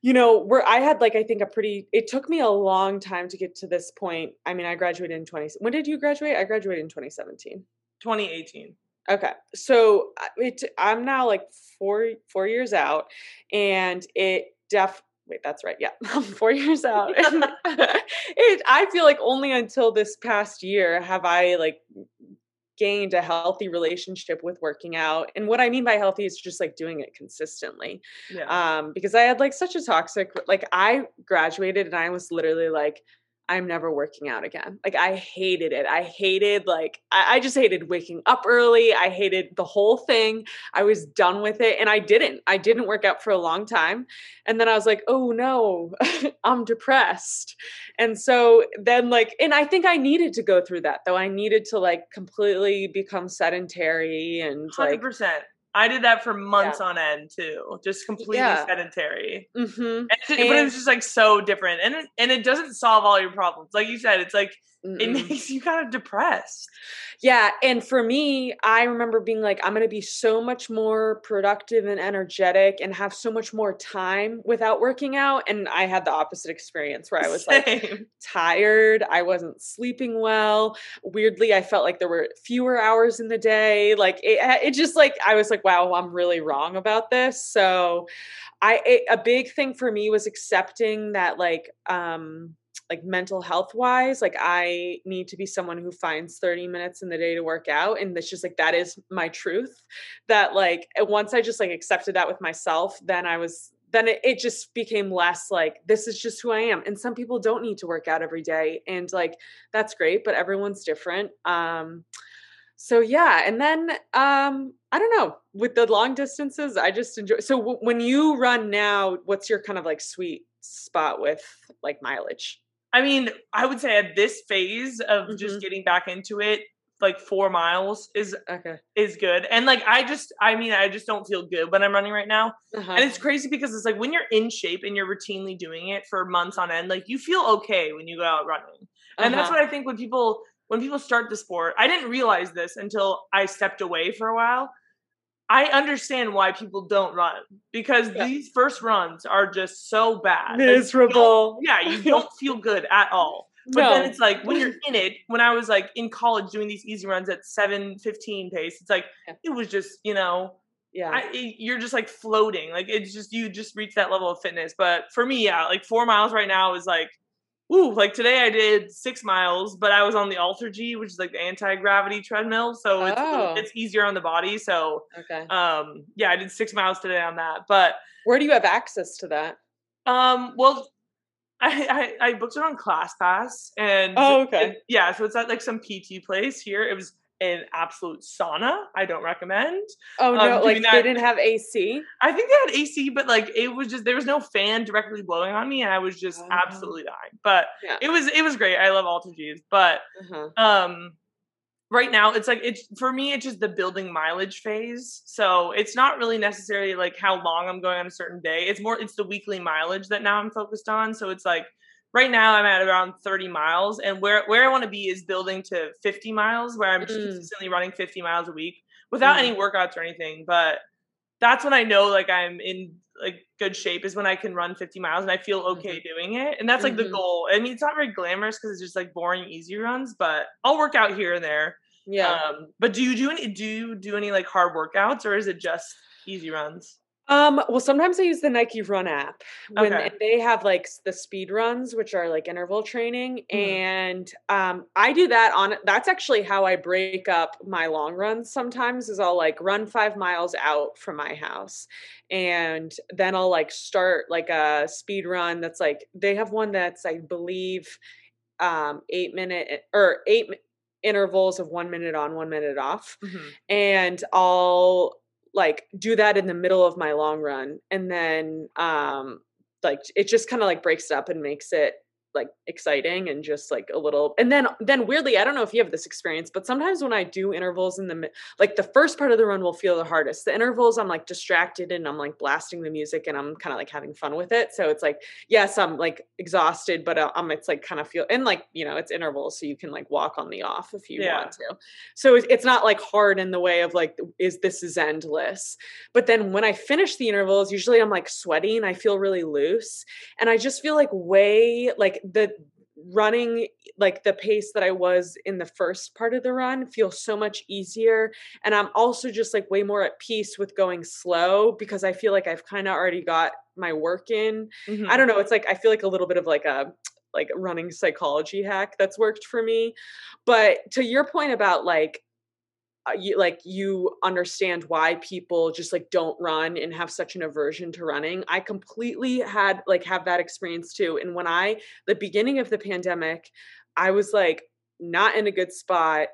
you know where i had like i think a pretty it took me a long time to get to this point i mean i graduated in 20 when did you graduate i graduated in 2017 2018. okay so uh, it i'm now like four four years out and it def wait that's right yeah i'm four years out it i feel like only until this past year have i like gained a healthy relationship with working out and what i mean by healthy is just like doing it consistently Yeah. um because i had like such a toxic like i graduated and i was literally like I'm never working out again. Like I hated it. I hated like I, I, just hated waking up early. I hated the whole thing. I was done with it. And I didn't. I didn't work out for a long time. And then I was like, oh no, I'm depressed. And so then like, and I think I needed to go through that though. I needed to like completely become sedentary and 100%. like I did that for months yeah. on end too, just completely yeah. sedentary. Mm-hmm. And, but it was just like so different, and it, and it doesn't solve all your problems. Like you said, it's like Mm-mm. it makes you kind of depressed. Yeah. And for me, I remember being like, I'm going to be so much more productive and energetic and have so much more time without working out. And I had the opposite experience where I was Same. like tired. I wasn't sleeping well. Weirdly, I felt like there were fewer hours in the day. Like it, it just like, I was like, wow, I'm really wrong about this. So I, it, a big thing for me was accepting that like, um, like mental health wise like i need to be someone who finds 30 minutes in the day to work out and it's just like that is my truth that like once i just like accepted that with myself then i was then it, it just became less like this is just who i am and some people don't need to work out every day and like that's great but everyone's different um so yeah and then um i don't know with the long distances i just enjoy so w- when you run now what's your kind of like sweet spot with like mileage I mean, I would say at this phase of mm-hmm. just getting back into it, like four miles is okay is good. And like I just, I mean, I just don't feel good when I'm running right now. Uh-huh. And it's crazy because it's like when you're in shape and you're routinely doing it for months on end, like you feel okay when you go out running. Uh-huh. And that's uh-huh. what I think when people when people start the sport. I didn't realize this until I stepped away for a while. I understand why people don't run because yeah. these first runs are just so bad. Miserable. Like you yeah, you don't feel good at all. But no. then it's like when you're in it, when I was like in college doing these easy runs at 7:15 pace, it's like yeah. it was just, you know, yeah. I, it, you're just like floating. Like it's just you just reach that level of fitness. But for me, yeah, like 4 miles right now is like ooh, like today I did six miles, but I was on the AlterG, which is like the anti gravity treadmill, so it's oh. it's easier on the body. So okay, um, yeah, I did six miles today on that. But where do you have access to that? Um, well, I I, I booked it on ClassPass, and oh, okay, it, yeah, so it's at like some PT place here. It was an absolute sauna. I don't recommend. Oh no, um, like that. they didn't have AC. I think they had AC, but like it was just there was no fan directly blowing on me, and I was just oh. absolutely dying. But yeah. it was it was great. I love AlterGs, but uh-huh. um, right now it's like it's for me it's just the building mileage phase. So it's not really necessarily like how long I'm going on a certain day. It's more it's the weekly mileage that now I'm focused on. So it's like right now I'm at around 30 miles and where where I want to be is building to 50 miles where I'm mm. consistently running 50 miles a week without mm. any workouts or anything but that's when I know like I'm in like good shape is when I can run 50 miles and I feel okay mm-hmm. doing it and that's like mm-hmm. the goal I mean it's not very glamorous because it's just like boring easy runs but I'll work out here and there yeah um, but do you do any do you do any like hard workouts or is it just easy runs um, well, sometimes I use the Nike Run app when okay. they have like the speed runs, which are like interval training, mm-hmm. and um, I do that on. That's actually how I break up my long runs. Sometimes is I'll like run five miles out from my house, and then I'll like start like a speed run. That's like they have one that's I believe um, eight minute or eight intervals of one minute on, one minute off, mm-hmm. and I'll like do that in the middle of my long run and then um like it just kind of like breaks it up and makes it like exciting and just like a little and then then weirdly i don't know if you have this experience but sometimes when i do intervals in the like the first part of the run will feel the hardest. The intervals i'm like distracted and i'm like blasting the music and i'm kind of like having fun with it. So it's like yes i'm like exhausted but uh, um it's like kind of feel and like you know it's intervals so you can like walk on the off if you yeah. want to. So it's not like hard in the way of like is this is endless. But then when i finish the intervals usually i'm like sweaty and i feel really loose and i just feel like way like the running like the pace that I was in the first part of the run feels so much easier. And I'm also just like way more at peace with going slow because I feel like I've kind of already got my work in. Mm-hmm. I don't know. It's like I feel like a little bit of like a like running psychology hack that's worked for me. But to your point about like uh, you, like you understand why people just like don't run and have such an aversion to running. I completely had like have that experience too and when i the beginning of the pandemic i was like not in a good spot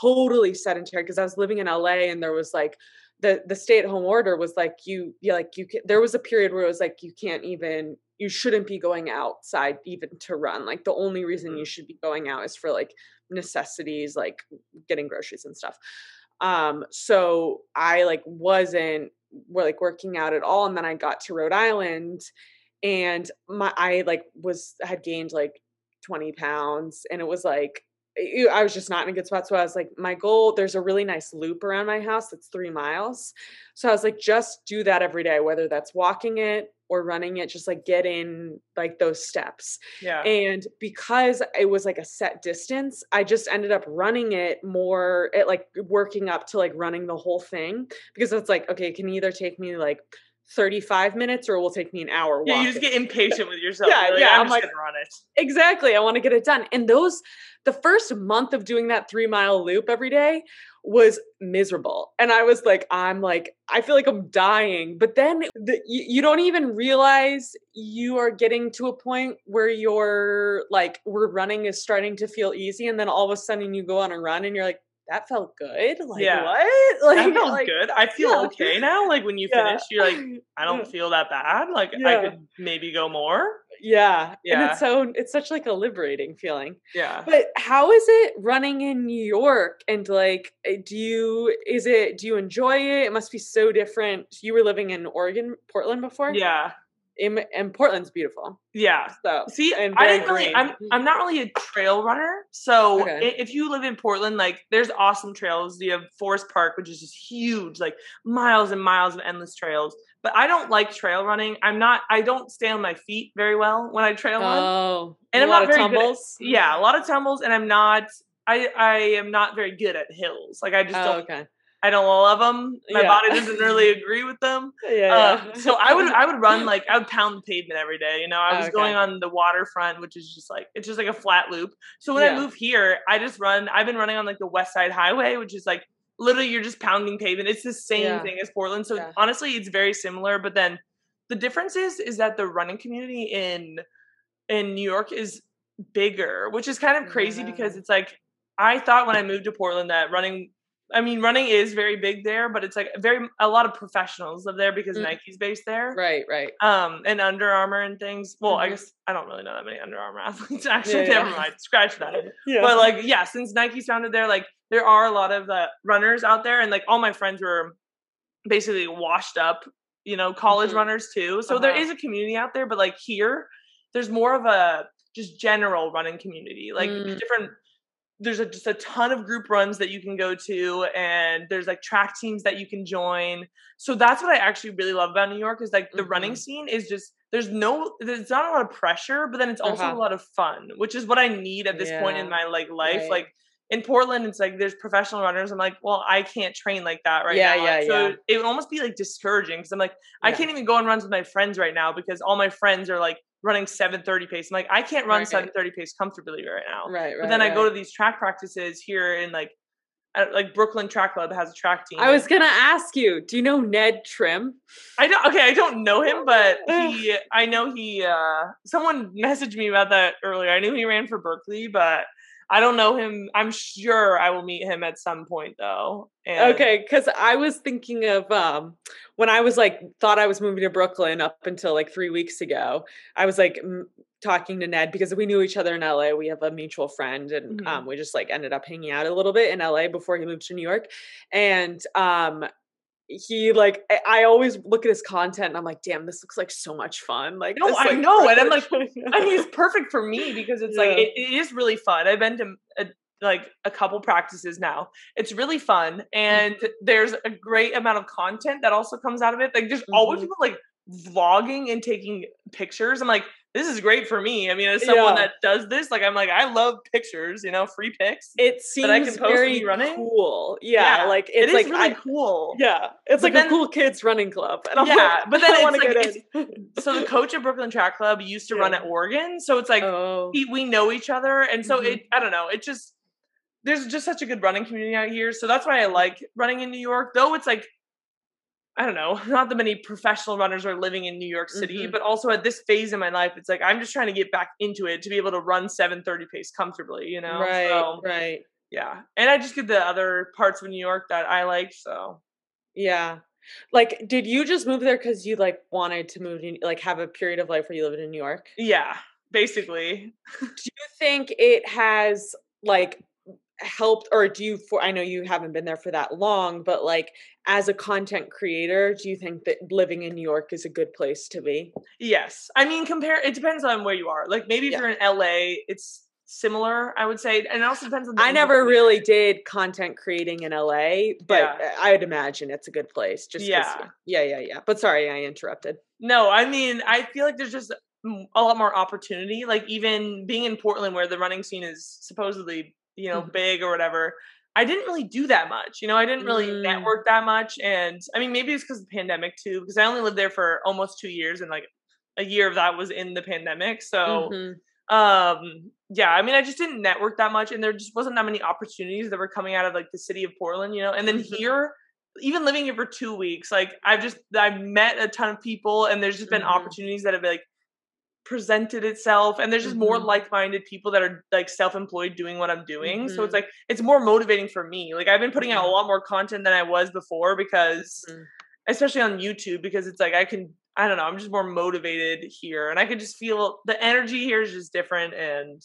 totally sedentary because i was living in la and there was like the the stay at home order was like you yeah like you can, there was a period where it was like you can't even you shouldn't be going outside even to run like the only reason mm. you should be going out is for like necessities like getting groceries and stuff um so i like wasn't were like working out at all and then i got to rhode island and my i like was had gained like 20 pounds and it was like I was just not in a good spot. So I was like, my goal, there's a really nice loop around my house that's three miles. So I was like, just do that every day, whether that's walking it or running it, just like get in like those steps. Yeah. And because it was like a set distance, I just ended up running it more at like working up to like running the whole thing because it's like, okay, it can either take me like 35 minutes or it will take me an hour. Yeah, you just get impatient with yourself. yeah, like, yeah. I'm, I'm like, run it. Exactly. I want to get it done. And those, the first month of doing that three mile loop every day was miserable. And I was like, I'm like, I feel like I'm dying. But then the, you, you don't even realize you are getting to a point where you're like, we're running is starting to feel easy. And then all of a sudden you go on a run and you're like, that felt good. Like yeah. what? Like that felt like, good. I feel yeah. okay now. Like when you yeah. finish, you're like, I don't feel that bad. Like I could maybe go more. Yeah. yeah. And it's so it's such like a liberating feeling. Yeah. But how is it running in New York? And like eh, do you is it do you enjoy it? It must be so different. You were living in Oregon, Portland before? Yeah in, and Portland's beautiful. Yeah. So see, I didn't really. I'm I'm not really a trail runner. So okay. if you live in Portland, like there's awesome trails. You have Forest Park, which is just huge, like miles and miles of endless trails. But I don't like trail running. I'm not. I don't stay on my feet very well when I trail run. Oh, and I'm not very tumbles. Good at, yeah, a lot of tumbles, and I'm not. I I am not very good at hills. Like I just oh, don't. Okay. I don't love them. My yeah. body doesn't really agree with them. Yeah, uh, yeah. so I would I would run like I would pound the pavement every day. You know, I was okay. going on the waterfront, which is just like it's just like a flat loop. So when yeah. I move here, I just run. I've been running on like the West Side Highway, which is like literally you're just pounding pavement. It's the same thing as Portland. So honestly, it's very similar. But then the difference is is that the running community in in New York is bigger, which is kind of crazy because it's like I thought when I moved to Portland that running I mean, running is very big there, but it's like very a lot of professionals live there because mm. Nike's based there. Right, right. Um, and Under Armour and things. Well, mm-hmm. I guess I don't really know that many Under Armour athletes. Actually, yeah, never yeah. mind. Scratch that. yeah. But like, yeah, since Nike's founded there, like there are a lot of uh, runners out there, and like all my friends were basically washed up, you know, college mm-hmm. runners too. So uh-huh. there is a community out there, but like here, there's more of a just general running community, like mm. different there's a, just a ton of group runs that you can go to and there's like track teams that you can join so that's what i actually really love about new york is like the mm-hmm. running scene is just there's no there's not a lot of pressure but then it's also uh-huh. a lot of fun which is what i need at this yeah. point in my like life right. like in portland it's like there's professional runners i'm like well i can't train like that right yeah, now yeah so yeah. it would almost be like discouraging because i'm like i can't even go on runs with my friends right now because all my friends are like running 730 pace. I'm like, I can't run right. 730 pace comfortably right now. Right, right. But then right. I go to these track practices here in like like Brooklyn Track Club has a track team. I was gonna ask you, do you know Ned Trim? I don't. Okay, I don't know him, but he. I know he. uh Someone messaged me about that earlier. I knew he ran for Berkeley, but I don't know him. I'm sure I will meet him at some point though. And okay, because I was thinking of um, when I was like thought I was moving to Brooklyn up until like three weeks ago. I was like m- talking to Ned because we knew each other in LA. We have a mutual friend, and mm-hmm. um, we just like ended up hanging out a little bit in LA before he moved to New York. And um, he like I always look at his content and I'm like, damn, this looks like so much fun. Like, no, this, I know, and I'm like, I mean, it's perfect for me because it's yeah. like it, it is really fun. I've been to a, like a couple practices now. It's really fun, and mm-hmm. there's a great amount of content that also comes out of it. Like, there's mm-hmm. always people like vlogging and taking pictures. I'm like, this is great for me. I mean, as someone yeah. that does this, like I'm like, I love pictures, you know, free pics. It seems I can post very running. cool. Yeah, yeah, like it's it like really I, cool. Yeah, it's but like then, a cool kids running club. And I'm yeah, like, but then I want to like, get in. so the coach of Brooklyn Track Club used to yeah. run at Oregon, so it's like oh. he, we know each other, and so mm-hmm. it. I don't know. It just there's just such a good running community out here. So that's why I like running in New York. Though it's like I don't know, not that many professional runners are living in New York City, Mhm. but also at this phase in my life, it's like I'm just trying to get back into it to be able to run 730 pace comfortably, you know? right, So, right. yeah. And I just get the other parts of New York that I like. So, Yeah. Like, did you just move there because you like wanted to move, to, like, have a period of life where you lived in New York? yeah, basically. Do you think it has like helped, or do you? For I know you haven't been there for that long, but like as a content creator, do you think that living in New York is a good place to be? Yes. I mean, compare, it depends on where you are. Like maybe if Yeah. you're in LA, it's similar, I would say. And it also depends on the I never really did content creating in LA, but Yeah. I'd imagine it's a good place. just Yeah. yeah, yeah, yeah. But sorry, I interrupted. No, I mean, I feel like there's just a lot more opportunity. Like even being in Portland, where the running scene is supposedly, you know, Mhm. big or whatever. I didn't really do that much. You know, I didn't really Mm. network that much, and I mean, maybe it's because of the pandemic too. Because I only lived there for almost two years, and like a year of that was in the pandemic. So, Mhm. um, yeah, I mean, I just didn't network that much, and there just wasn't that many opportunities that were coming out of like the city of Portland. You know, and then Mhm. here even living here for two weeks, like I've just I've met a ton of people, and there's just been Mhm. opportunities that have been like presented itself, and there's just more Mhm. like-minded people that are like self-employed doing what I'm doing. So Mhm. it's like it's more motivating for me. Like I've been putting out a lot more content than I was before because, Mhm. especially on YouTube, because it's like I can I don't know I'm just more motivated here, and I could just feel the energy here is just different and.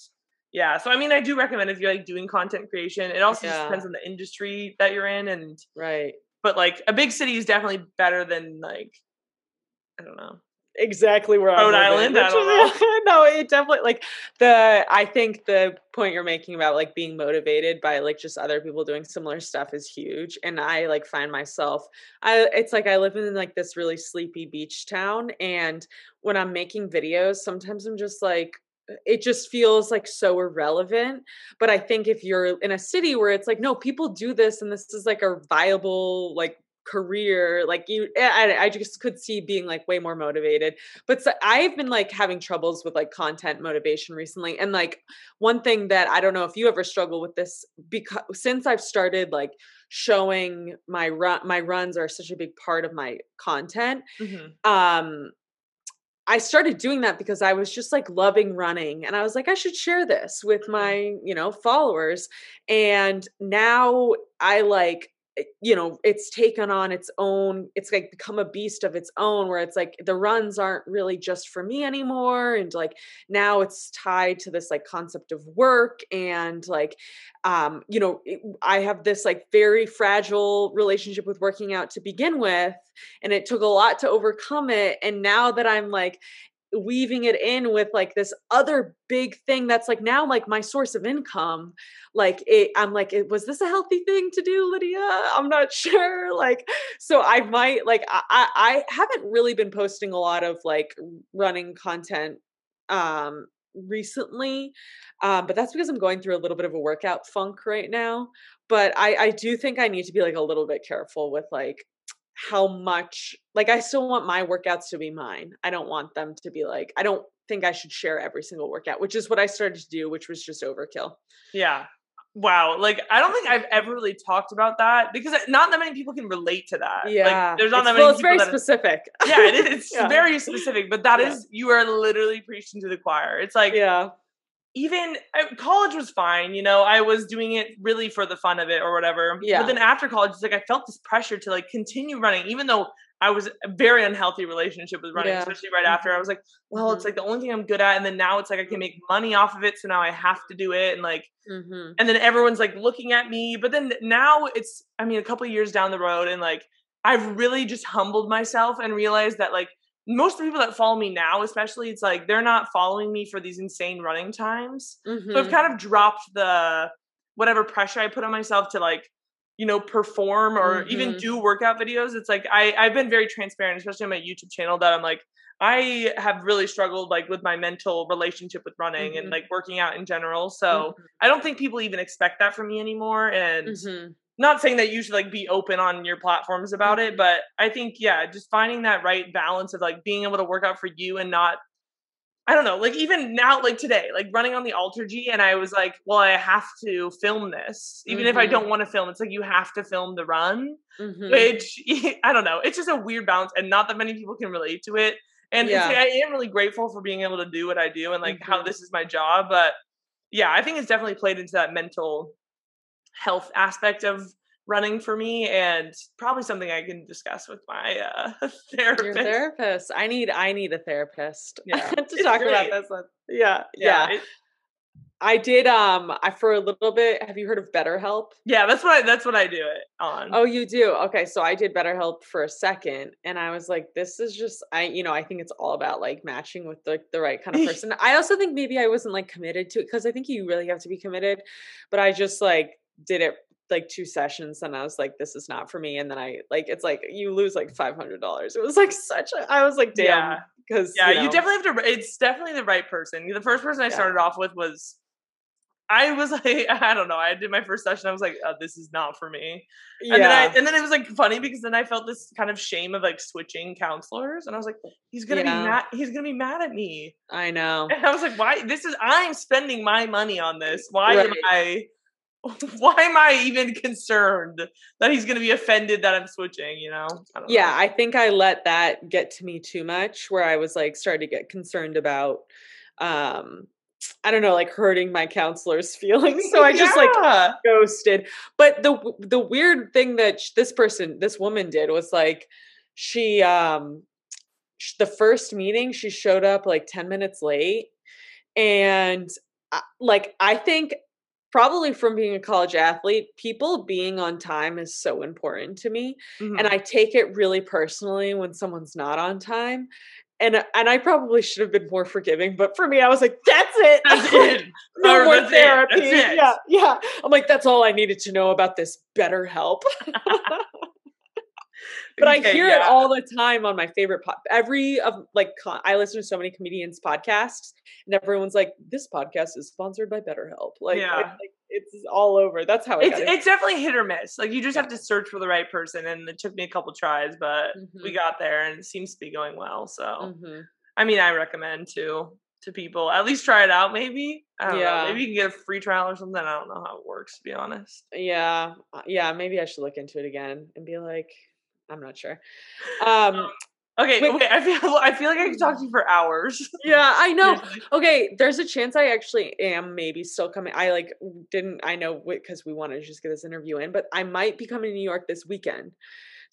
Yeah, so I mean, I do recommend if you're like doing content creation. It also just Yeah. depends on the industry that you're in, and Right. but like a big city is definitely better than like I don't know. Exactly where I'm Rhode living, Island? I don't is- no, it definitely like the I think the point you're making about like being motivated by like just other people doing similar stuff is huge. And I like find myself I it's like I live in like this really sleepy beach town and when I'm making videos, sometimes I'm just like it just feels like so irrelevant. But I think if you're in a city where it's like, no, people do this and this is like a viable like career like you I, I just could see being like way more motivated. But so i've been like having troubles with like content motivation recently and like one thing that i don't know if you ever struggle with this because since i've started like showing my run my runs are such a big part of my content Mhm. um I started doing that because I was just like loving running and I was like I should share this with my, you know, followers. And now I like eh, you know, it's taken on its own it's like become a beast of its own where it's like the runs aren't really just for me anymore and like now it's tied to this like concept of work and like um you know I have this like very fragile relationship with working out to begin with and it took a lot to overcome it and now that i'm like weaving it in with like this other big thing that's like now like my source of income like it i'm like it, was this a healthy thing to do lydia? I'm not sure like so i might like I, I haven't really been posting a lot of like running content um recently um but that's because i'm going through a little bit of a workout funk right now but i i do think i need to be like a little bit careful with like how much like I still want my workouts to be mine. I don't want them to be like I don't think I should share every single workout, which is what I started to do, which was just overkill. Yeah. Wow. Like I don't think I've ever really talked about that because not that many people can relate to that. Yeah. Like, there's not it's, that many well, it's very specific. yeah, it is. It's Yeah. very specific, but that is Yeah. you are literally preaching to the choir. It's like yeah. Even college was fine, you know. I was doing it really for the fun of it or whatever. Yeah. But then after college, it's like I felt this pressure to like continue running, even though I was a very unhealthy relationship with running, Yeah. especially right after. I was like, well, it's Mhm. like the only thing I'm good at, and then now it's like I can make money off of it, so now I have to do it, and like Mm-hmm. and then everyone's like looking at me but then now it's i mean a couple of years down the road and like i've really just humbled myself and realized that like most of the people that follow me now especially it's like they're not following me for these insane running times Mm-hmm. so i've kind of dropped the whatever pressure i put on myself to like you know perform or even Mhm. do workout videos it's like i i've been very transparent especially on my youtube channel that i'm like i have really struggled like with my mental relationship with running and Mhm. like working out in general so Mm-hmm. I don't think people even expect that from me anymore. And Mm-hmm. Not saying that you should like be open on your platforms about it, but I think, yeah, just finding that right balance of like being able to work out for you and not I don't know, like even now, like today, like running on the AlterG, and I was like, well, I have to film this, even if I Mhm. don't want to film. It's like you have to film the run, Mhm. which I don't know. It's just a weird balance, and not that many people can relate to it. And Yeah. I am really grateful for being able to do what I do and like how Mhm. this is my job. But yeah, I think it's definitely played into that mental health aspect of running for me, and probably something I can discuss with my uh, therapist. Your therapist. I need I need a therapist Yeah. to talk about this one. Yeah, yeah. it- I did um I for a little bit have you heard of BetterHelp? Yeah, that's what I, that's what I do it on. Oh, you do? Okay, so I did BetterHelp for a second and I was like this is just I you know, I think it's all about like matching with the the right kind of person. I also think maybe I wasn't like committed to it cuz I think you really have to be committed, but I just like did it like two sessions and I was like this is not for me and then I like it's like you lose like $500. It was like such a I was like damn cuz yeah. you, You, definitely have to. It's definitely the right person. The first person I Yeah. started off with was. I was like, I don't know. I did my first session. I was like, oh, this is not for me. yeah. And then I, and then it was like funny because then I felt this kind of shame of like switching counselors, and I was like, he's gonna Yeah. be mad. He's gonna be mad at me. I know. And I was like, why? This is I'm spending my money on this. Why am I? Why am I even concerned that he's gonna be offended that I'm switching? You know? I don't know. Yeah, I think I let that get to me too much where I was like starting to get concerned about um I don't know, like hurting my counselor's feelings. So I just like ghosted. But the the weird thing that sh- this person, this woman did was like she um sh- the first meeting she showed up like 10 minutes late and I- like I think probably from being a college athlete, people being on time is so important to me Mhm. and I take it really personally when someone's not on time. And and I probably should have been more forgiving, but for me, I was like, "That's it, That's it. no Or more that's it. therapy." That's it. Yeah, yeah. I'm like, that's all I needed to know about this. BetterHelp. but I Okay, hear it all the time on my favorite pod. Every of like I listen to so many comedians podcasts, and everyone's like, "This podcast is sponsored by BetterHelp." Like, Yeah. it's, like, it's all over. That's how I It's it's definitely hit or miss. Like you just have to search for the right person, and it took me a couple tries, but we Mhm. got there, and it seems to be going well. So Mhm. I mean, I recommend to to people at least try it out. Maybe I don't Yeah. know. Maybe you can get a free trial or something. I don't know how it works to be honest. Yeah, uh, yeah. Maybe I should look into it again and be like, I'm not sure. Um, Okay, Wait. wait. I feel I feel like I could talk to you for hours. yeah, I know. Okay, there's a chance I actually am maybe still coming. I like didn't I know because we wanted to just get this interview in, but I might be coming to New York this weekend.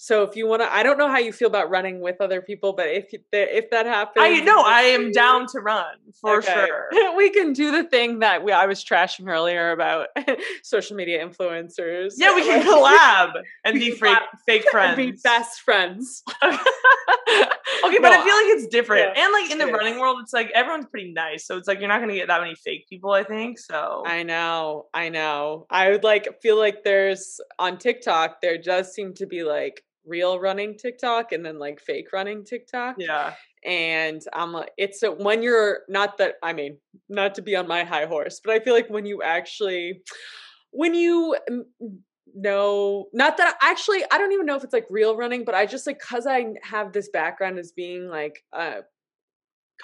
So if you want to, I don't know how you feel about running with other people, but if if that happens, I know I am down to run for Okay. sure. we can do the thing that we, I was trashing earlier about social media influencers. Yeah, we can collab and be fake fake and friends. Be best friends. Okay, but I feel like it's different. yeah, and like in the running world, it's like everyone's pretty nice. So it's like you're not gonna get that many fake people, I think. So I know, I know. I would like feel like there's on TikTok there does seem to be like real running TikTok and then like fake running TikTok. yeah. And I'm like it's a, when you're not that I mean, not to be on my high horse, but I feel like when you actually when you know not that actually I don't even know if it's like real running, but I just like cuz I have this background as being like a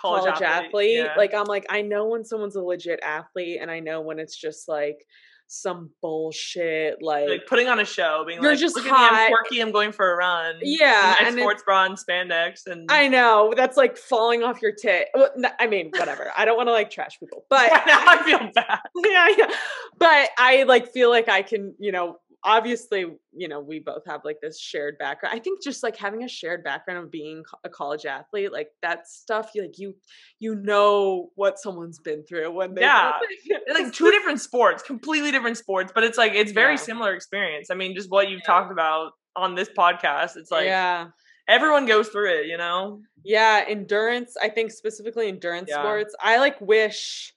college, athlete, yeah. like I'm like I know when someone's a legit athlete and I know when it's just like some bullshit like, like putting on a show, being You're like, just "Look at me, I'm hot." quirky. I'm going for a run." Yeah, and and it- sports bra and spandex, and I know that's like falling off your tit. Well, n- I mean, whatever. I don't want to like trash people, but now I feel bad. yeah, yeah. But I like feel like I can, you know, obviously, you know, we both have like this shared background. I think just like having a shared background of being a college athlete, like that stuff, you like you you know what someone's been through when they Yeah. Like two different sports, completely different sports, but it's like it's very Yeah. similar experience. I mean, just what you've talked about on this podcast, it's like yeah. everyone goes through it, you know. Yeah, endurance. I think specifically endurance Yeah. sports. I like wish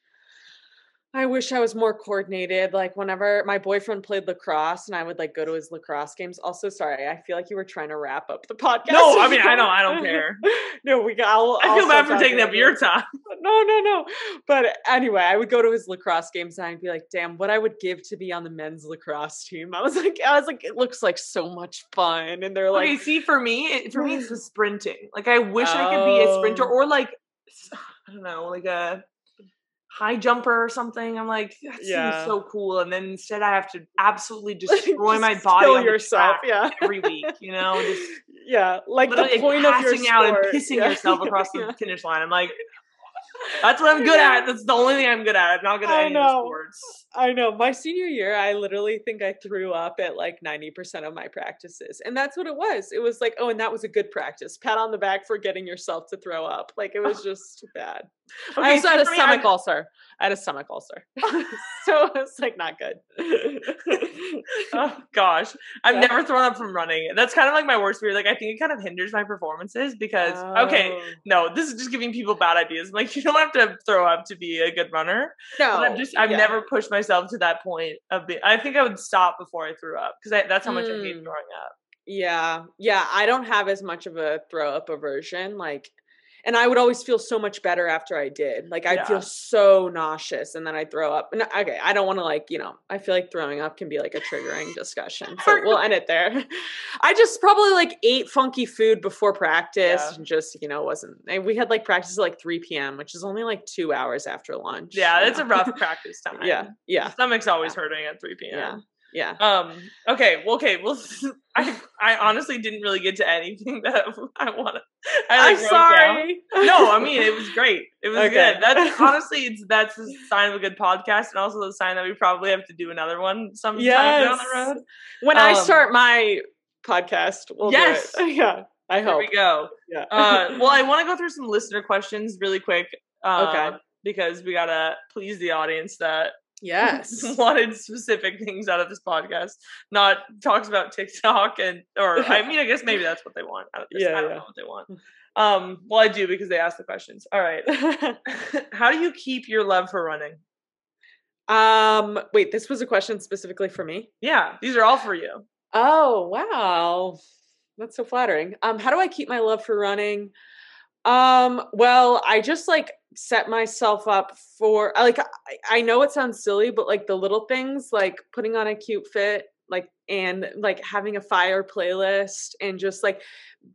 I wish I was more coordinated. Like whenever my boyfriend played lacrosse and I would like go to his lacrosse games. Also, sorry, I feel like you were trying to wrap up the podcast. No, I mean, I don't- I don't care. no, we got. I'll, I feel bad for taking up your time. No, no, no. But anyway, I would go to his lacrosse games and I'd be like, "Damn, what I would give to be on the men's lacrosse team." I was like, I was like, it looks like so much fun, and they're like, okay, see, for me, it, for me, it's the sprinting. Like, I wish I could be a sprinter, Oh. or like, I don't know, like a high jumper or something. I'm like, that Yeah. seems so cool. And then instead I have to absolutely destroy my body kill yourself, yeah. every week, you know, just yeah, like the point of your out and pissing Yeah. yourself across the finish line. I'm like, that's what I'm good Yeah. at. That's the only thing I'm good at. I'm not good at I any know. sports. I know. My senior year, I literally think I threw up at like 90% of my practices. And that's what it was. It was like, oh, and that was a good practice. Pat on the back for getting yourself to throw up. Like it was just bad. I also had a stomach I'm- ulcer. I had a stomach ulcer. so it's like not good. oh gosh, I've Yeah. never thrown up from running. That's kind of like my worst fear. Like I think it kind of hinders my performances because okay, Oh. no, this is just giving people bad ideas. Like you don't have to throw up to be a good runner. No. But I've just I've yeah. never pushed myself to that point of being. I think I would stop before I threw up because that's how much I hate Mm. throwing up. Yeah. Yeah. I don't have as much of a throw up aversion. Like, and I would always feel so much better after I did. Like, I'd Yeah. feel so nauseous and then I'd throw up. And okay, I don't want to, like, you know, I feel like throwing up can be like a triggering discussion. So we'll end it there. I just probably like ate funky food before practice Yeah. and just, you know, wasn't. We had like practice at like 3 p.m., which is only like two hours after lunch. Yeah, it's a rough practice time. yeah. Yeah. stomach's always Yeah. hurting at three p.m. Yeah. Yeah. Um. Okay. Well. Okay. Well. I I honestly didn't really get to anything that I wanted. I like, I'm wrote down. sorry. No, I mean it was great. It was Okay. good. That's honestly, it's that's a sign of a good podcast, and also the sign that we probably have to do another one sometime down the road. When I Um, start my podcast, we'll Yes. do it. Yeah. I Here hope. we go. Yeah. Uh, well, I want to go through some listener questions really quick. Uh, Okay. Because we gotta please the audience that yes. wanted specific things out of this podcast, not talks about TikTok and or I mean I guess maybe that's what they want. I, guess, Yeah, I don't yeah. know what they want. Um, well, I do because they asked the questions. All right, how do you keep your love for running? um, wait, this was a question specifically for me. Yeah, these are all for you. Oh, wow. That's so flattering. Um, how do I keep my love for running? Um, well, I just like set myself up for like I, I know it sounds silly, but like the little things like putting on a cute fit, like and like having a fire playlist and just like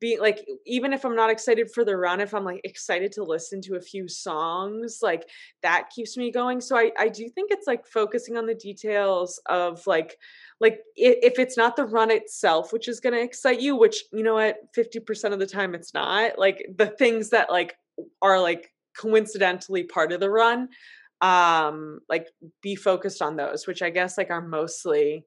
being like even if I'm not excited for the run, if I'm like excited to listen to a few songs, like that keeps me going. So I I do think it's like focusing on the details of like like if it's not the run itself which is going to excite you which you know what 50% of the time it's not like the things that like are like coincidentally part of the run um like be focused on those which i guess like are mostly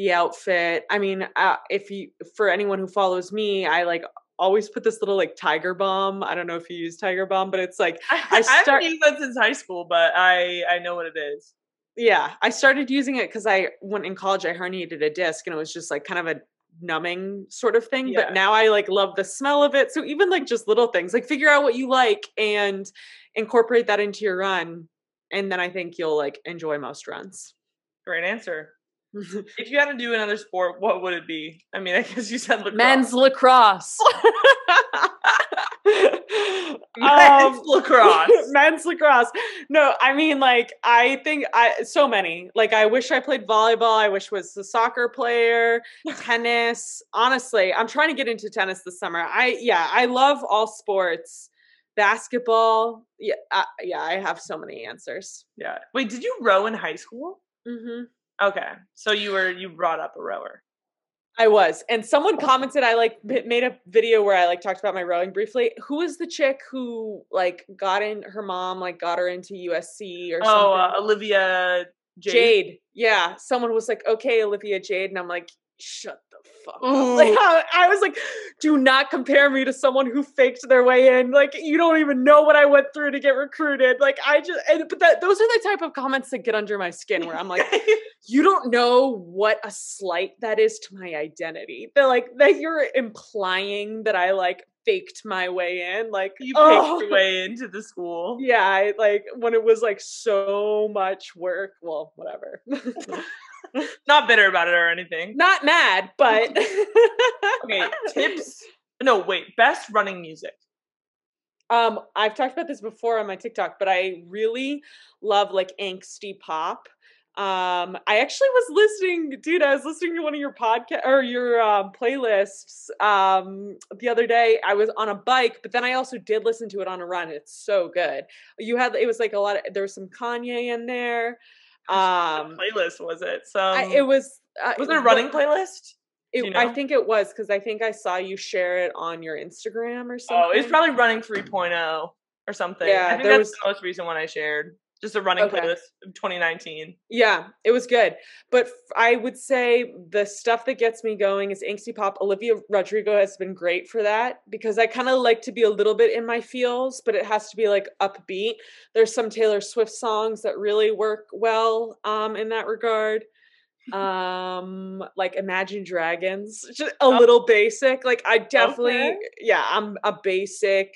the outfit i mean uh, if you for anyone who follows me i like always put this little like Tiger Balm i don't know if you use Tiger Balm but it's like I, start- haven't used that since high school, but I I know what it is. yeah i started using it because i went in college i herniated a disc and it was just like kind of a numbing sort of thing Yeah. but now i like love the smell of it so even like just little things like figure out what you like and incorporate that into your run and then i think you'll like enjoy most runs Great answer. If you had to do another sport, what would it be? I mean, I guess you said lacrosse. men's lacrosse Men's Um, lacrosse. men's lacrosse. No, I mean like I think I so many. Like I wish I played volleyball. I wish I was a soccer player, tennis. Honestly, I'm trying to get into tennis this summer. I yeah, I love all sports. Basketball. Yeah, uh, yeah, I have so many answers. Yeah. Wait, did you row in high school? hmm Okay, so you were you brought up a rower. I was, and someone commented. I like made a video where I like talked about my rowing briefly. Who is the chick who like got in? Her mom like got her into USC or Oh, something. uh, Olivia Jade. Jade. Yeah. Someone was like, okay, Olivia Jade. And I'm like, shut fuck Like, mm. how, I was like, do not compare me to someone who faked their way in. Like, you don't even know what I went through to get recruited. Like, I just, and, but that, those are the type of comments that get under my skin where I'm like, you don't know what a slight that is to my identity. They're like, that you're implying that I like faked my way in. Like, you oh. your way into the school. Yeah, I, like when it was like so much work. Well, whatever. Not bitter about it or anything. Not mad, but Okay, tips. No, wait. Best running music. Um, I've talked about this before on my TikTok, but I really love like angsty pop. Um, I actually was listening, dude. I was listening to one of your podcast or your um, playlists um, the other day. I was on a bike, but then I also did listen to it on a run. It's so good. You had it was like a lot of there was some Kanye in there. Um, playlist was it? So I, it was. Uh, was it a running playlist? It, you know? I think it was because I think I saw you share it on your Instagram or something. Oh, it's probably running 3.0 or something. Yeah, I think that's was- the most recent one I shared. Just a running Okay. playlist of 2019. Yeah, it was good. But I would say the stuff that gets me going is angsty pop. Olivia Rodrigo has been great for that because I kind of like to be a little bit in my feels, but it has to be like upbeat. There's some Taylor Swift songs that really work well um, in that regard. Um, like Imagine Dragons, just a little basic. Like I definitely, Okay. yeah, I'm a basic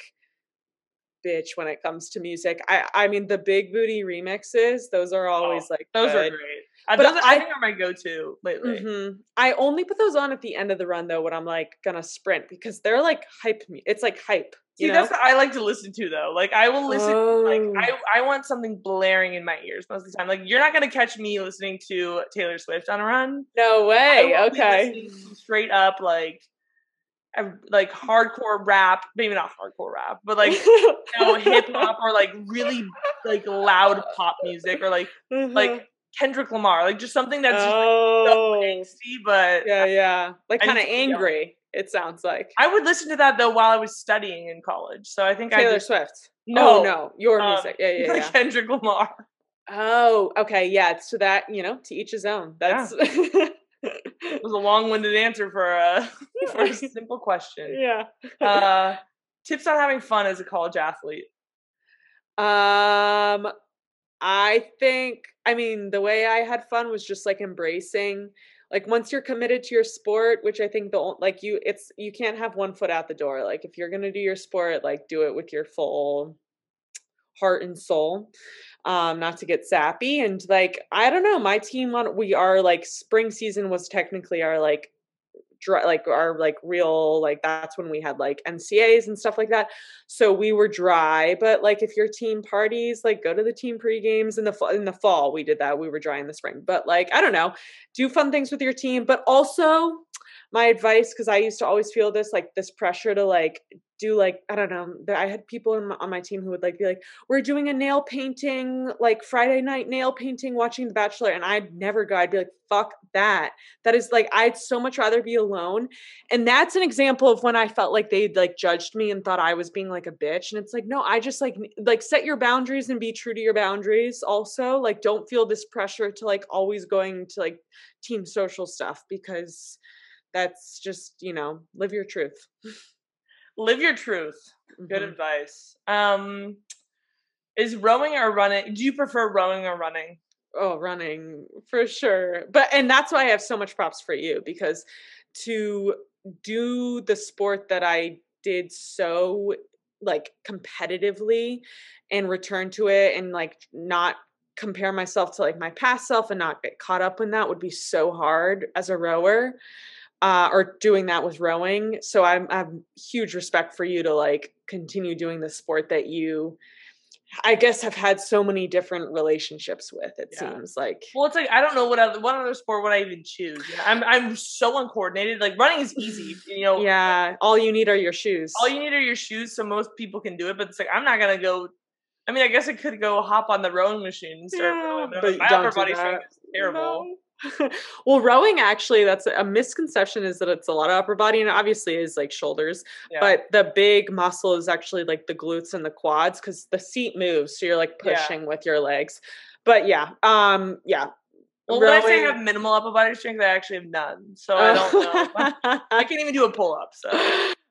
bitch when it comes to music. I I mean the big booty remixes, those are always like Those are great. Uh, But those I, I- think are my go-to lately. Mhm. I only put those on at the end of the run though when I'm like gonna sprint because they're like hype. mu- It's like hype. See, You know? that's what I like to listen to though. Like I will listen. Like Oh. I, I want something blaring in my ears most of the time. Like you're not gonna catch me listening to Taylor Swift on a run. no way. Okay. straight up like, like hardcore rap. Maybe not hardcore rap, but like you know hip hop or like really like loud pop music or like like Kendrick Lamar. Like just something that's just like, so oh angsty, but yeah yeah like kind of angry. It sounds like I would listen to that though while I was studying in college. So I think I Taylor Swift. no oh no, your um, music. Yeah yeah yeah. Kendrick Lamar. Oh okay yeah. So that you know to each his own. That's It was a long-winded answer for a for a simple question. yeah. Uh, tips on having fun as a college athlete. Um, I think, I mean, the way I had fun was just like embracing, like once you're committed to your sport, which I think the like you, it's you can't have one foot out the door. Like if you're gonna do your sport, like do it with your full heart and soul. Um, not to get sappy and like I don't know, my team on we are like spring season was technically our like dry, like our like real like that's when we had like NCAAs and stuff like that. So we were dry, but like if your team parties, like go to the team pre games in the fa- in the fall. We did that. We were dry in the spring, but like I don't know, do fun things with your team. But also, my advice because I used to always feel this like this pressure to like do like I don't know. I had people my, on my team who would like be like, "We're doing a nail painting like Friday night nail painting, watching The Bachelor," and I'd never go. I'd be like, "Fuck that." That is like I'd so much rather be alone. And that's an example of when I felt like they like judged me and thought I was being like a bitch. And it's like, no, I just like like set your boundaries and be true to your boundaries. Also, like don't feel this pressure to like always going to like team social stuff because that's just you know live your truth. Live your truth. Good Mhm. advice. Um, is rowing or running? Do you prefer rowing or running? Oh, running for sure. But and that's why I have so much props for you because to do the sport that I did so like competitively and return to it and like not compare myself to like my past self and not get caught up in that would be so hard as a rower uh, or doing that with rowing. So I'm, I have huge respect for you to like continue doing the sport that you, I guess, have had so many different relationships with. It Yeah. seems like. Well, it's like I don't know what other what other sport would I even choose. You know, I'm I'm so uncoordinated. Like running is easy. You know, Yeah, all you need are your shoes. all you need are your shoes, so most people can do it. But it's like I'm not gonna go. I mean, I guess I could go hop on the rowing machine and start Yeah, rowing, but, but my upper body strength is terrible. No. well, rowing actually, that's a misconception is that it's a lot of upper body and it obviously is like shoulders, Yeah. but the big muscle is actually like the glutes and the quads because the seat moves. So you're like Yeah. pushing with your legs. But yeah, um, yeah. well, when I say I have minimal upper body strength, I actually have none. So I don't know. I can't even do a pull up. So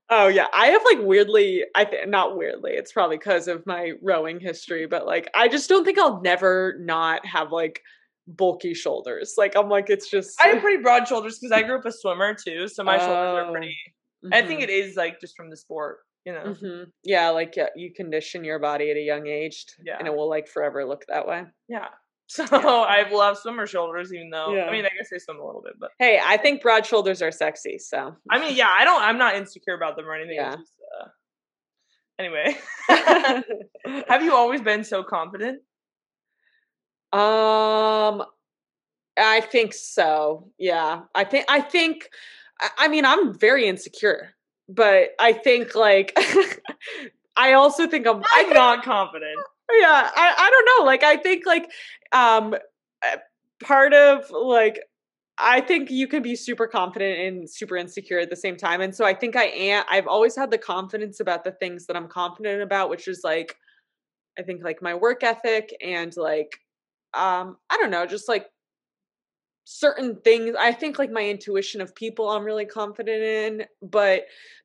Oh yeah, I have like weirdly, I think not weirdly. It's probably because of my rowing history, but like I just don't think I'll never not have like bulky shoulders. Like I'm like it's just. I have pretty broad shoulders because I grew up a swimmer too. So my shoulders are Oh, pretty. I think mhm, it is like just from the sport. You know. mhm. Yeah, like yeah, you condition your body at a young age, Yeah. and it will like forever look that way. Yeah. So I will have swimmer shoulders, even though Yeah. I mean I guess I swim a little bit, but Hey, I think broad shoulders are sexy. So I mean yeah, I don't. I'm not insecure about them or anything. Yeah. Just, uh, anyway, have you always been so confident? Um, I think so. Yeah. I think I think I mean I'm very insecure, but I think like I also think I'm I'm not confident. yeah, I I don't know. Like I think like um uh, part of like I think you can be super confident and super insecure at the same time. And so I think I am I've always had the confidence about the things that I'm confident about, which is like I think like my work ethic and like um I don't know, just like certain things i think like my intuition of people i'm really confident in but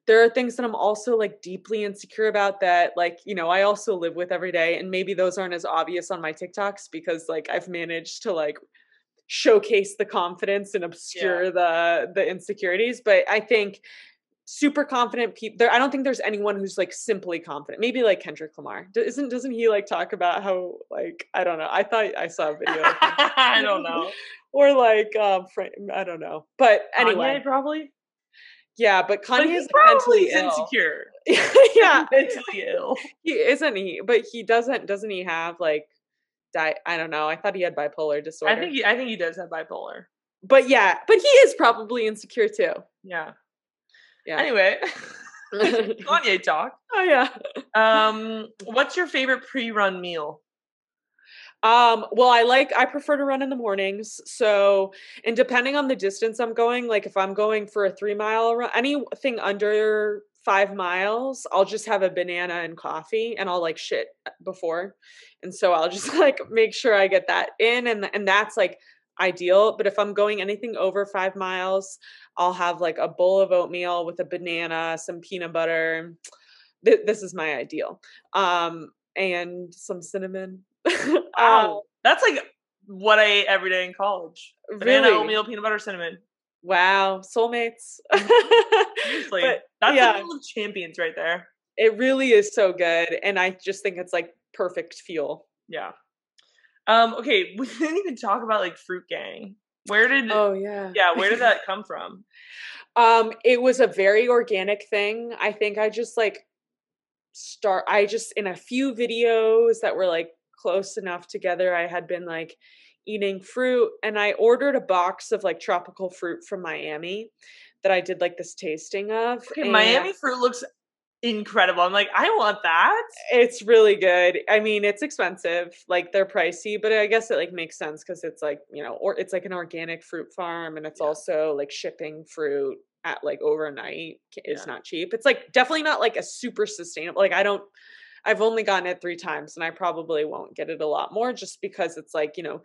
there are things that i'm also like deeply insecure about that like you know i also live with every day and maybe those aren't as obvious on my tiktoks because like i've managed to like showcase the confidence and obscure Yeah. the the insecurities but i think super confident people there i don't think there's anyone who's like simply confident maybe like kendrick lamar D- isn't doesn't he like talk about how like i don't know i thought i saw a video of him I don't know. or like um I don't know. But anyway, Kanye, probably. yeah, but But Kanye is probably mentally ill. insecure. yeah, mentally ill. he isn't he? But he doesn't. Doesn't he have like? Di- I don't know. I thought he had bipolar disorder. I think he, I think he does have bipolar. but yeah, but he is probably insecure too. Yeah. Yeah. Anyway, Kanye talk. Oh yeah. Um, what's your favorite pre-run meal? Um, well, I like I prefer to run in the mornings. So, and depending on the distance I'm going, like if I'm going for a three mile run, anything under five miles, I'll just have a banana and coffee, and I'll like shit before, and so I'll just like make sure I get that in, and and that's like ideal. But if I'm going anything over five miles, I'll have like a bowl of oatmeal with a banana, some peanut butter. Th- this is my ideal. Um, and some cinnamon. um, that's like what I ate every day in college. Banana, Really? oatmeal, peanut butter, cinnamon. Wow, soulmates. Seriously, But, that's yeah. a of champions right there. it really is so good, and I just think it's like perfect fuel. Yeah. Um. Okay, we didn't even talk about like Fruit Gang. Where did? Oh yeah, Yeah, where did that come from? Um, it was a very organic thing. I think I just like start. I just in a few videos that were like close enough together. I had been like eating fruit, and I ordered a box of like tropical fruit from Miami that I did like this tasting of. Okay, Miami fruit looks incredible. I'm like, I want that. It's really good. I mean, it's expensive, like they're pricey, but I guess it like makes sense because it's like you know, or it's like an organic fruit farm, and it's Yeah. also like shipping fruit at like overnight is Yeah. not cheap. It's like definitely not like a super sustainable. Like I don't. I've only gotten it three times, and I probably won't get it a lot more, just because it's like you know.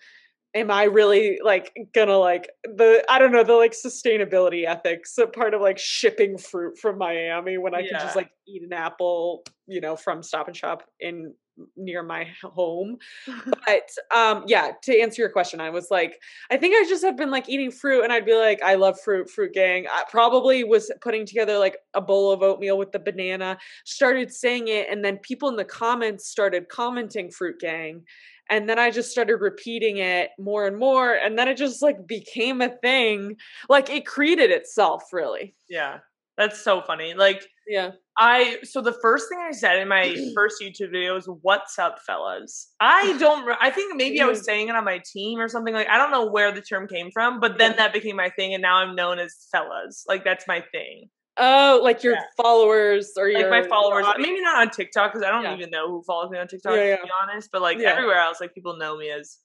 Am I really like gonna like the I don't know the like sustainability ethics a part of like shipping fruit from Miami when I can just like eat an apple you know from Stop and Shop in near my home. But um yeah to answer your question i was like i think i just have been like eating fruit and i'd be like i love fruit fruit gang. I probably was putting together like a bowl of oatmeal with the banana started saying it and then people in the comments started commenting fruit gang and then i just started repeating it more and more and then it just like became a thing like it created itself really Yeah, that's so funny. Like yeah I so the first thing I said in my first YouTube video was "What's up, fellas?" I don't. I think maybe I was mm. saying it on my team or something. Like I don't know where the term came from, but then that became my thing, and now I'm known as fellas. Like that's my thing. Oh like your Yeah. followers or Like your my followers, audience. maybe not on TikTok because I don't Yeah. even know who follows me on TikTok. Yeah, To be honest, but like everywhere else, like people know me as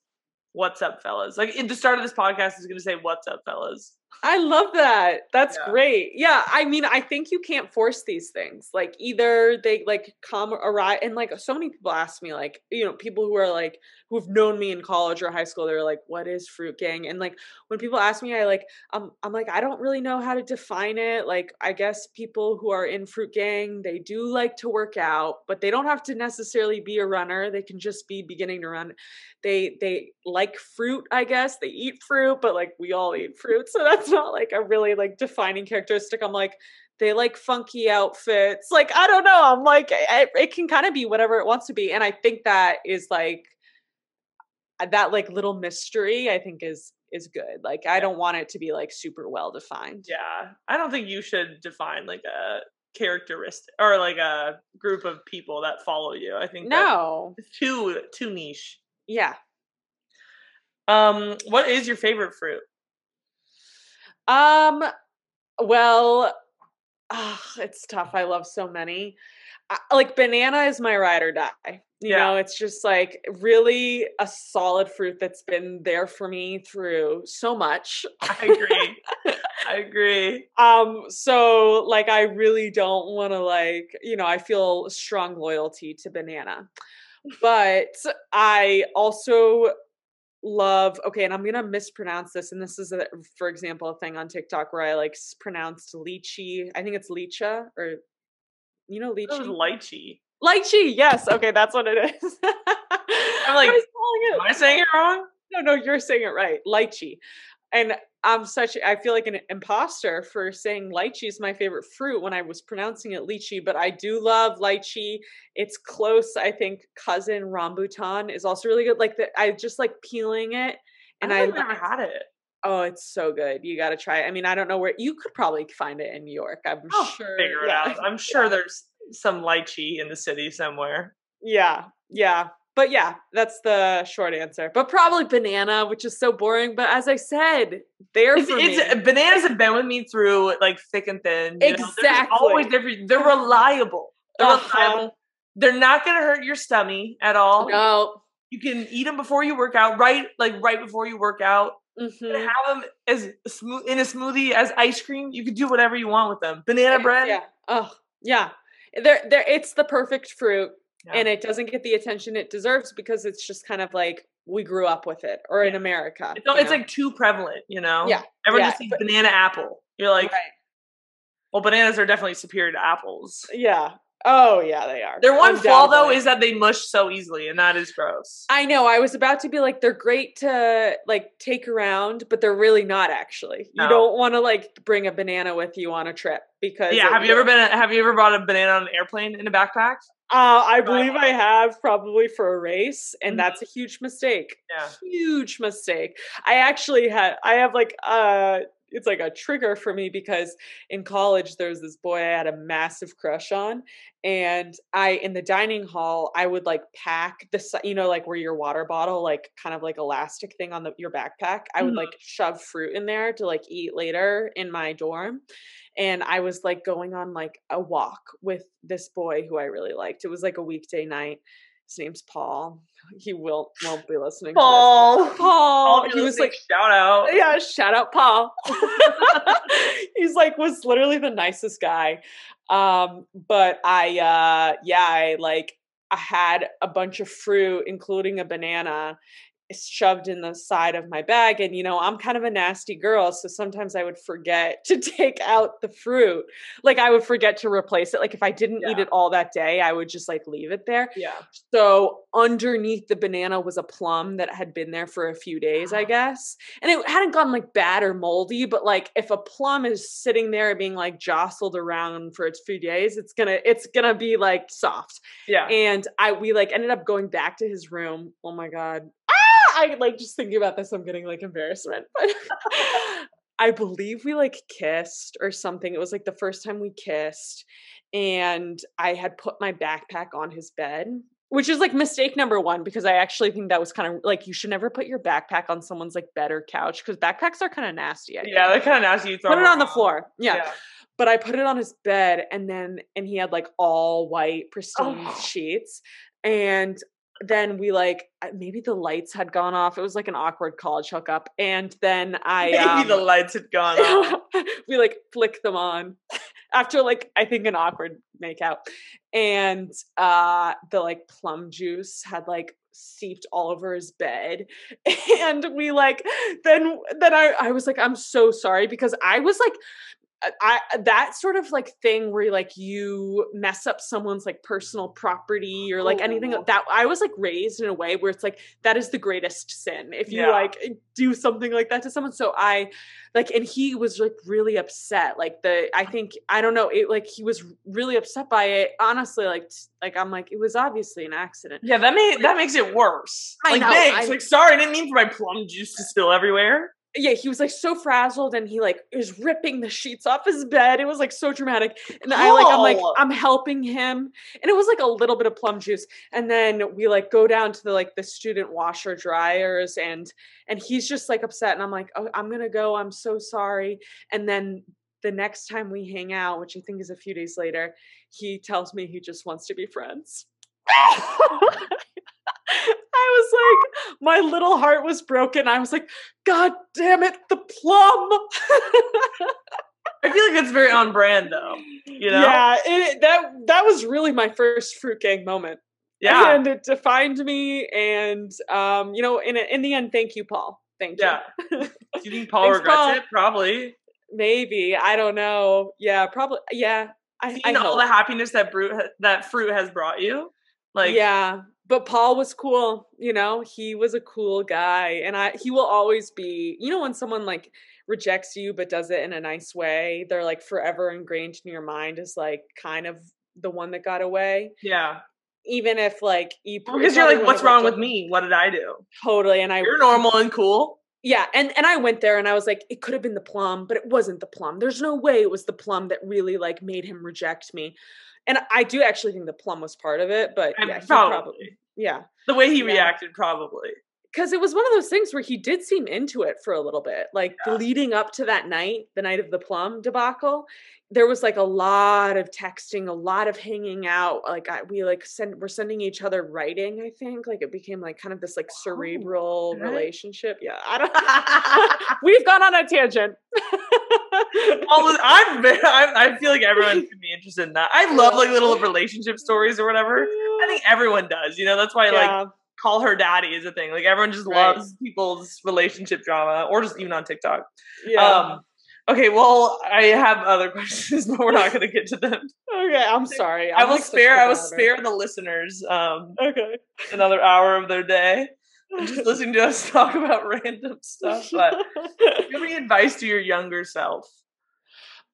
"What's up, fellas?" Like at the start of this podcast is going to say "What's up, fellas?" I love that. That's great. Yeah, I mean, I think you can't force these things. Like either they like come arrive and like so many people ask me like, you know, people who are like who've known me in college or high school, they're like, "What is fruit gang?" And like when people ask me, I like um I'm like, I don't really know how to define it. Like I guess people who are in fruit gang, they do like to work out, but they don't have to necessarily be a runner. They can just be beginning to run they they like fruit i guess they eat fruit but like we all eat fruit so that's not like a really like defining characteristic i'm like they like funky outfits like i don't know i'm like it, can kind of be whatever it wants to be and i think that is like that like little mystery i think is is good like i don't want it to be like super well defined Yeah, I don't think you should define like a characteristic or like a group of people that follow you. I think no too too niche. yeah Um, what is your favorite fruit? Um, well, ah, it's tough. I love so many. I, like banana is my ride or die. You Yeah. know, it's just like really a solid fruit that's been there for me through so much. I agree. I agree. um so like i really don't want to like you know i feel strong loyalty to banana but i also love okay and i'm gonna mispronounce this and this is a, for example a thing on tiktok where i like pronounced lychee i think it's licha or you know lychee lychee. lychee yes okay that's what it is I'm like, I Am I saying it wrong? no, no, you're saying it right. Lychee. And I'm such I feel like an imposter for saying lychee is my favorite fruit when I was pronouncing it lychee, but I do love lychee. It's close, I think cousin rambutan is also really good. Like the, I just like peeling it and I, I've never had it. Oh, it's so good. You got to try it. I mean, I don't know where you could probably find it in New York. I'm I'll sure. figure it yeah. out. I'm sure there's some lychee in the city somewhere. Yeah, yeah. But yeah, that's the short answer. But probably banana, which is so boring. But as I said, there It's, for it's me. bananas have been with me through like thick and thin. Exactly. always different. They're reliable. They're Uh-huh. reliable. They're not gonna hurt your stomach at all. No. You can eat them before you work out, right? Like right before you work out. Mhm. can have them as smooth in a smoothie as ice cream. You can do whatever you want with them. Banana bread. Yeah. Oh, yeah. They're, they're, it's the perfect fruit, Yeah. and it doesn't get the attention it deserves because it's just kind of like we grew up with it, or in America. It's, it's like too prevalent, you know. Yeah, Everyone yeah, just sees but- banana apple. You're like, Right. well, bananas are definitely superior to apples. Yeah. Oh, yeah, they are. Their oh, one flaw though is that they mush so easily, and that is gross. I know. I was about to be like, they're great to like take around, but they're really not actually. No. You don't want to like bring a banana with you on a trip because yeah, have you ever been? Have you ever brought a banana on an airplane in a backpack? Uh, I believe I have probably for a race, and Mhm. that's a huge mistake. Yeah. Huge mistake. I actually had. I have like uh it's like a trigger for me because in college there was this boy I had a massive crush on, and I in the dining hall I would like pack the you know like where your water bottle like kind of like elastic thing on the your backpack. I would Mhm. like shove fruit in there to like eat later in my dorm and I was like going on like a walk with this boy who I really liked. It was like a weekday night. His name's Paul. He will won't be listening. To Paul. this. Paul. He was like, shout out. yeah, shout out Paul. He's like was literally the nicest guy. Um, but I uh yeah, I like I had a bunch of fruit, including a banana, shoved in the side of my bag. And you know, I'm kind of a nasty girl, so sometimes I would forget to take out the fruit. Like I would forget to replace it. Like if I didn't eat it all that day, I would just like leave it there. Yeah. So underneath the banana was a plum that had been there for a few days, I guess. And it hadn't gone like bad or moldy, but like if a plum is sitting there being like jostled around for its few days, it's gonna it's gonna be like soft. Yeah. And I we like ended up going back to his room. Oh my god. I like just thinking about this, I'm getting like embarrassment. But I believe we like kissed or something. It was like the first time we kissed. And I had put my backpack on his bed, which is like mistake number one, because I actually think that was kind of like you should never put your backpack on someone's like bed or couch because backpacks are kind of nasty. Yeah, they're kind of nasty. You throw Put it on the floor. Yeah. But I put it on his bed and then and he had like all white pristine Oh. sheets. And then we like maybe the lights had gone off. It was like an awkward college hookup. And then I Maybe um, the lights had gone off. we like flicked them on after like I think an awkward makeout. And uh the like plum juice had like seeped all over his bed. And we like then then I I was like I'm so sorry because I was like I I- uh, that sort of like thing where like you mess up someone's like personal property or like anything Oh. that I was like raised in a way where it's like that is the greatest sin if you Yeah. like eh, do something like that to someone so I like and he was like really upset like the I think I don't know it like he was really upset by it honestly like like I'm like it was obviously an accident Yeah, that may that makes it worse. I like, know, thanks. I- like, sorry, I didn't mean for my plum juice to spill everywhere. Yeah, he was like so frazzled and he like was ripping the sheets off his bed. It was like so dramatic. And I like I'm like. I'm helping him. And it was like a little bit of plum juice. And then we like go down to the like the student washer dryers and and he's just like upset and I'm like, "Oh, I'm going to go. I'm so sorry." And then the next time we hang out, which I think is a few days later, he tells me he just wants to be friends. I was like, my little heart was broken. I was like, God damn it, the plum. I feel like it's very on brand though. You know? Yeah, it, that that was really my first fruit gang moment. Yeah. and it defined me. And um, you know, in in the end, thank you, Paul. Thank you. Yeah. Do you think Paul Thanks, regrets Paul. it? Probably. Maybe I don't know. Yeah, probably. Yeah, I, I all the happiness that fruit ha- that fruit has brought you. Like yeah but paul was cool you know he was a cool guy and i he will always be you know when someone like rejects you but does it in a nice way they're like forever ingrained in your mind as like kind of the one that got away yeah. even if like you Because you're like, what's wrong with me? What did I do? totally and i You're normal and cool. yeah and and i went there and i was like it could have been the plum but it wasn't the plum there's no way it was the plum that really like made him reject me and i do actually think the plum was part of it but yeah, probably. probably yeah The way he Yeah. reacted, probably. Because it was one of those things where he did seem into it for a little bit like Yeah. leading up to that night the night of the plum debacle there was like a lot of texting a lot of hanging out like I, we like send we're sending each other writing i think like it became like kind of this like cerebral okay. relationship yeah i don't we've gone on a tangent All I'm, very, I'm. I feel like everyone could be interested in that. I love like little relationship stories or whatever. I think everyone does. You know, that's why like yeah. Call her daddy is a thing. Like everyone just Right. loves people's relationship drama, or just even on TikTok. yeah. Um, okay, well, I have other questions, but we're not going to get to them. okay i'm sorry I I'm, will like, spare. I will spare the listeners um, okay another hour of their day just listening to us talk about random stuff. But do you have any advice to your younger self?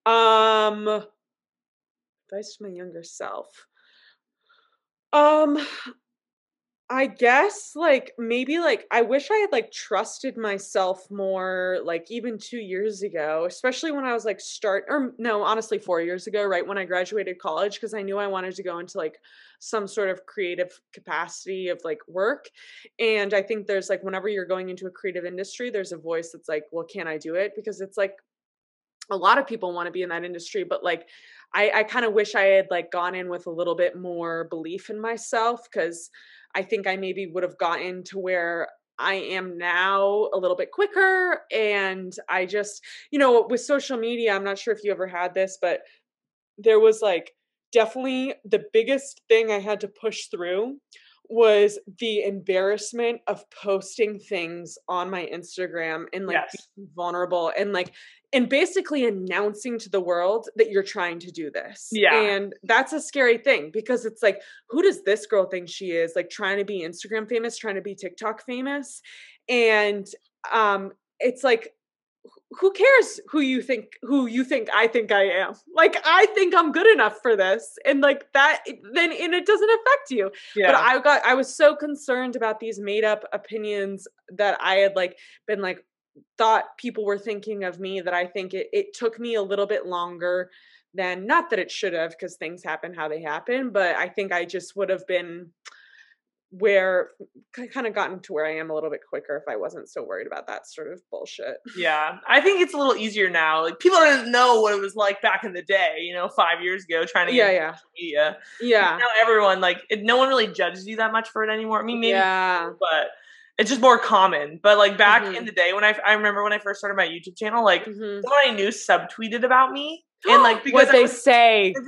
Um, advice to my younger self. Um, I guess like maybe like I wish I had like trusted myself more like even 2 years ago, especially when I was like start or no, honestly 4 years ago, right when I graduated college because I knew I wanted to go into like some sort of creative capacity of like work. And I think there's like whenever you're going into a creative industry, there's a voice that's like, well, can I do it? Because it's like a lot of people want to be in that industry, but like I, I kind of wish I had like gone in with a little bit more belief in myself because I think I maybe would have gotten to where I am now a little bit quicker. And I just, you know, with social media, I'm not sure if you ever had this, but there was like definitely the biggest thing I had to push through was the embarrassment of posting things on my Instagram and like Yes. being vulnerable and like and basically announcing to the world that you're trying to do this. Yeah. And that's a scary thing because it's like, who does this girl think she is? Like trying to be Instagram famous, trying to be TikTok famous. And um it's like who cares who you think who you think I think I am? Like I think I'm good enough for this. And like that then and it doesn't affect you. Yeah. But I got I was so concerned about these made up opinions that I had like been like thought people were thinking of me that I think it, it took me a little bit longer than not that it should have because things happen how they happen, but I think I just would have been where kind of gotten to where I am a little bit quicker if I wasn't so worried about that sort of bullshit. Yeah, I think it's a little easier now. Like people didn't know what it was like back in the day, you know, five years ago, trying to Yeah, get yeah. media. Yeah. Now everyone like, it, no one really judges you that much for it anymore. I mean, maybe, Yeah. but it's just more common. But like back Mhm. in the day when I, I remember when I first started my YouTube channel, like Mhm. someone I knew subtweeted about me, and like because what they was- say.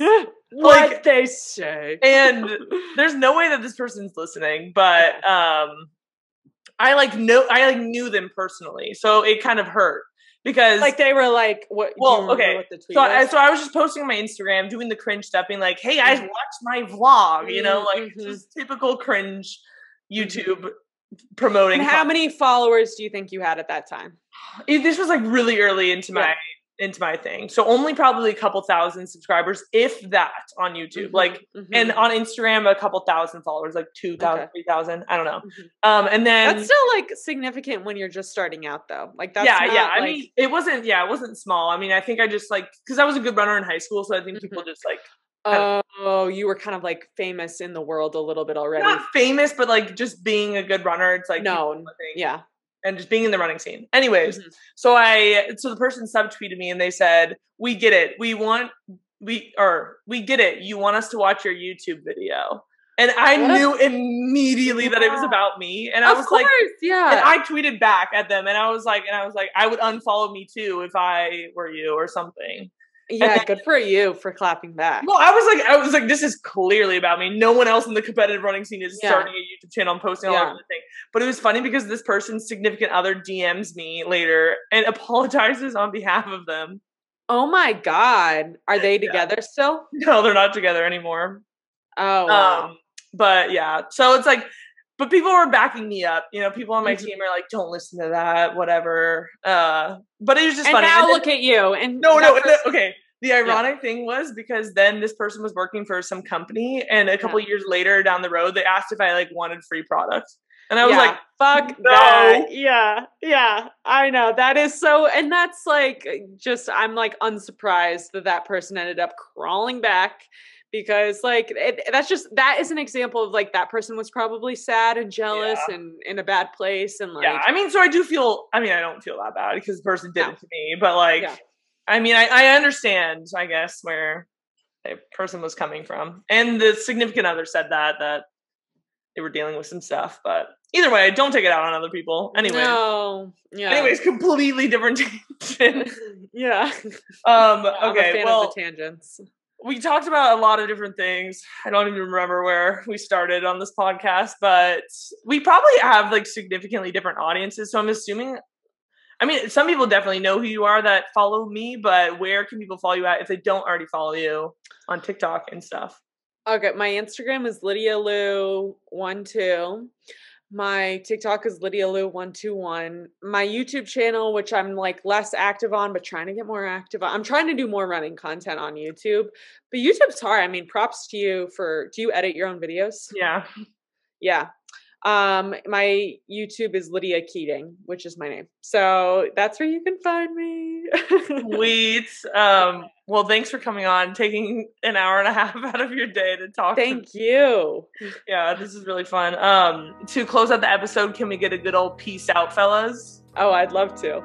Like- what they say. and there's no way that this person's listening, but um, I like know I like knew them personally, so it kind of hurt because like they were like, what? Well, okay, What the tweet So I, was? so I was just posting on my Instagram, doing the cringe stuff, being like, "Hey i watched my vlog," you know, like Mhm. just typical cringe YouTube promoting. and how content. many followers do you think you had at that time? This was like really early into Yeah. my into my thing. So only probably a couple thousand subscribers, if that, on YouTube. Mhm, Like, mhm. and on Instagram, a couple thousand followers, like 2,000, Okay. 3,000. I don't know. Mhm. Um, and then that's still like significant when you're just starting out, though. Like that's yeah, not, yeah. I like- mean, it wasn't. Yeah, it wasn't small. I mean, I think I just like because I was a good runner in high school, so I think people Mhm. just like oh, you were kind of like famous in the world a little bit already. not famous, but like just being a good runner. It's like Known, yeah. And just being in the running scene. Anyways, Mhm. so I so the person subtweeted me and they said, "We get it. We want we or we get it. You want us to watch your YouTube video." And I What knew immediately that it was about me, and I of was course, like, yeah. and I tweeted back at them, and I was like, and I was like, I would unfollow me too if I were you or something. Yeah, then- good for you for clapping back. Well, I was like, I was like, this is clearly about me. No one else in the competitive running scene is Yeah. starting a YouTube channel and posting all Yeah. over the thing. But it was funny because this person's significant other DMs me later and apologizes on behalf of them. Oh my god, are they together still? No, they're not together anymore. Oh, wow. Um, but yeah, so it's like, but people were backing me up. You know, people on my Mhm. team are like, "Don't listen to that," whatever. Uh, but it was just and funny. now And then- look at you. And No, no, person- Okay. The ironic thing was because then this person was working for some company, and a couple years later down the road, they asked if I like wanted free products, and I was yeah, like, fuck no. that. Yeah, yeah, I know. That is so, and that's like just, I'm like unsurprised that that person ended up crawling back because like it, that's just, that is an example of like that person was probably sad and jealous Yeah. and in a bad place and like, "Yeah." I mean, so I do feel. I mean, I don't feel that bad because the person did No. it to me, but like, Yeah. I mean, I, I understand. I guess where the person was coming from, and the significant other said that that they were dealing with some stuff. But either way, don't take it out on other people. Anyway. no, yeah. Anyways, completely different tangent. yeah. Um, okay, well, tangents. We talked about a lot of different things. I don't even remember where we started on this podcast, but we probably have like significantly different audiences. So I'm assuming, I mean, some people definitely know who you are that follow me, but where can people follow you at if they don't already follow you on TikTok and stuff? Okay, my Instagram is Lydia Lou one two. My TikTok is Lydia Lou one two one. My YouTube channel, which I'm like less active on, but trying to get more active on. I'm trying to do more running content on YouTube, but YouTube's hard. I mean, props to you for. Do you edit your own videos? Yeah. Yeah. Um, my YouTube is Lydia Keating, which is my name. So that's where you can find me. Sweet. Um, well, thanks for coming on, taking an hour and a half out of your day to talk to Thank you. Yeah, this is really fun. Um, to close out the episode, can we get a good old peace out, fellas? Oh, I'd love to.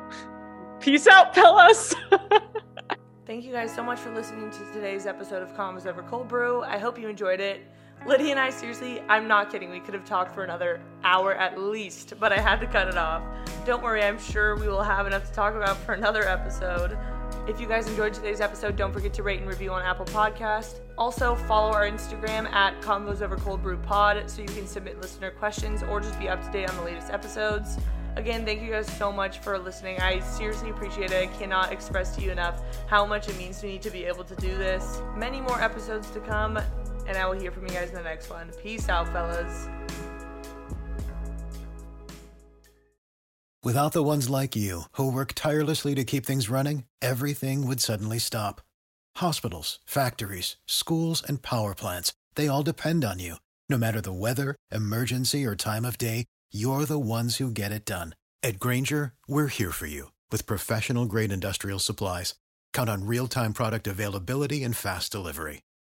Peace out, fellas. Thank you guys so much for listening to today's episode of Convos Over Cold Brew. I hope you enjoyed it. Lydia and I, seriously, I'm not kidding. We could have talked for another hour at least, but I had to cut it off. Don't worry, I'm sure we will have enough to talk about for another episode. If you guys enjoyed today's episode, don't forget to rate and review on Apple Podcast. Also, follow our Instagram at Convos Over Cold Brew Pod so you can submit listener questions or just be up to date on the latest episodes. Again, thank you guys so much for listening. I seriously appreciate it. I cannot express to you enough how much it means to me to be able to do this. Many more episodes to come, and I will hear from you guys in the next one. Peace out, fellas. Without the ones like you, who work tirelessly to keep things running, everything would suddenly stop. Hospitals, factories, schools, and power plants, they all depend on you. No matter the weather, emergency, or time of day, you're the ones who get it done. At Grainger, we're here for you with professional grade industrial supplies. Count on real time product availability and fast delivery.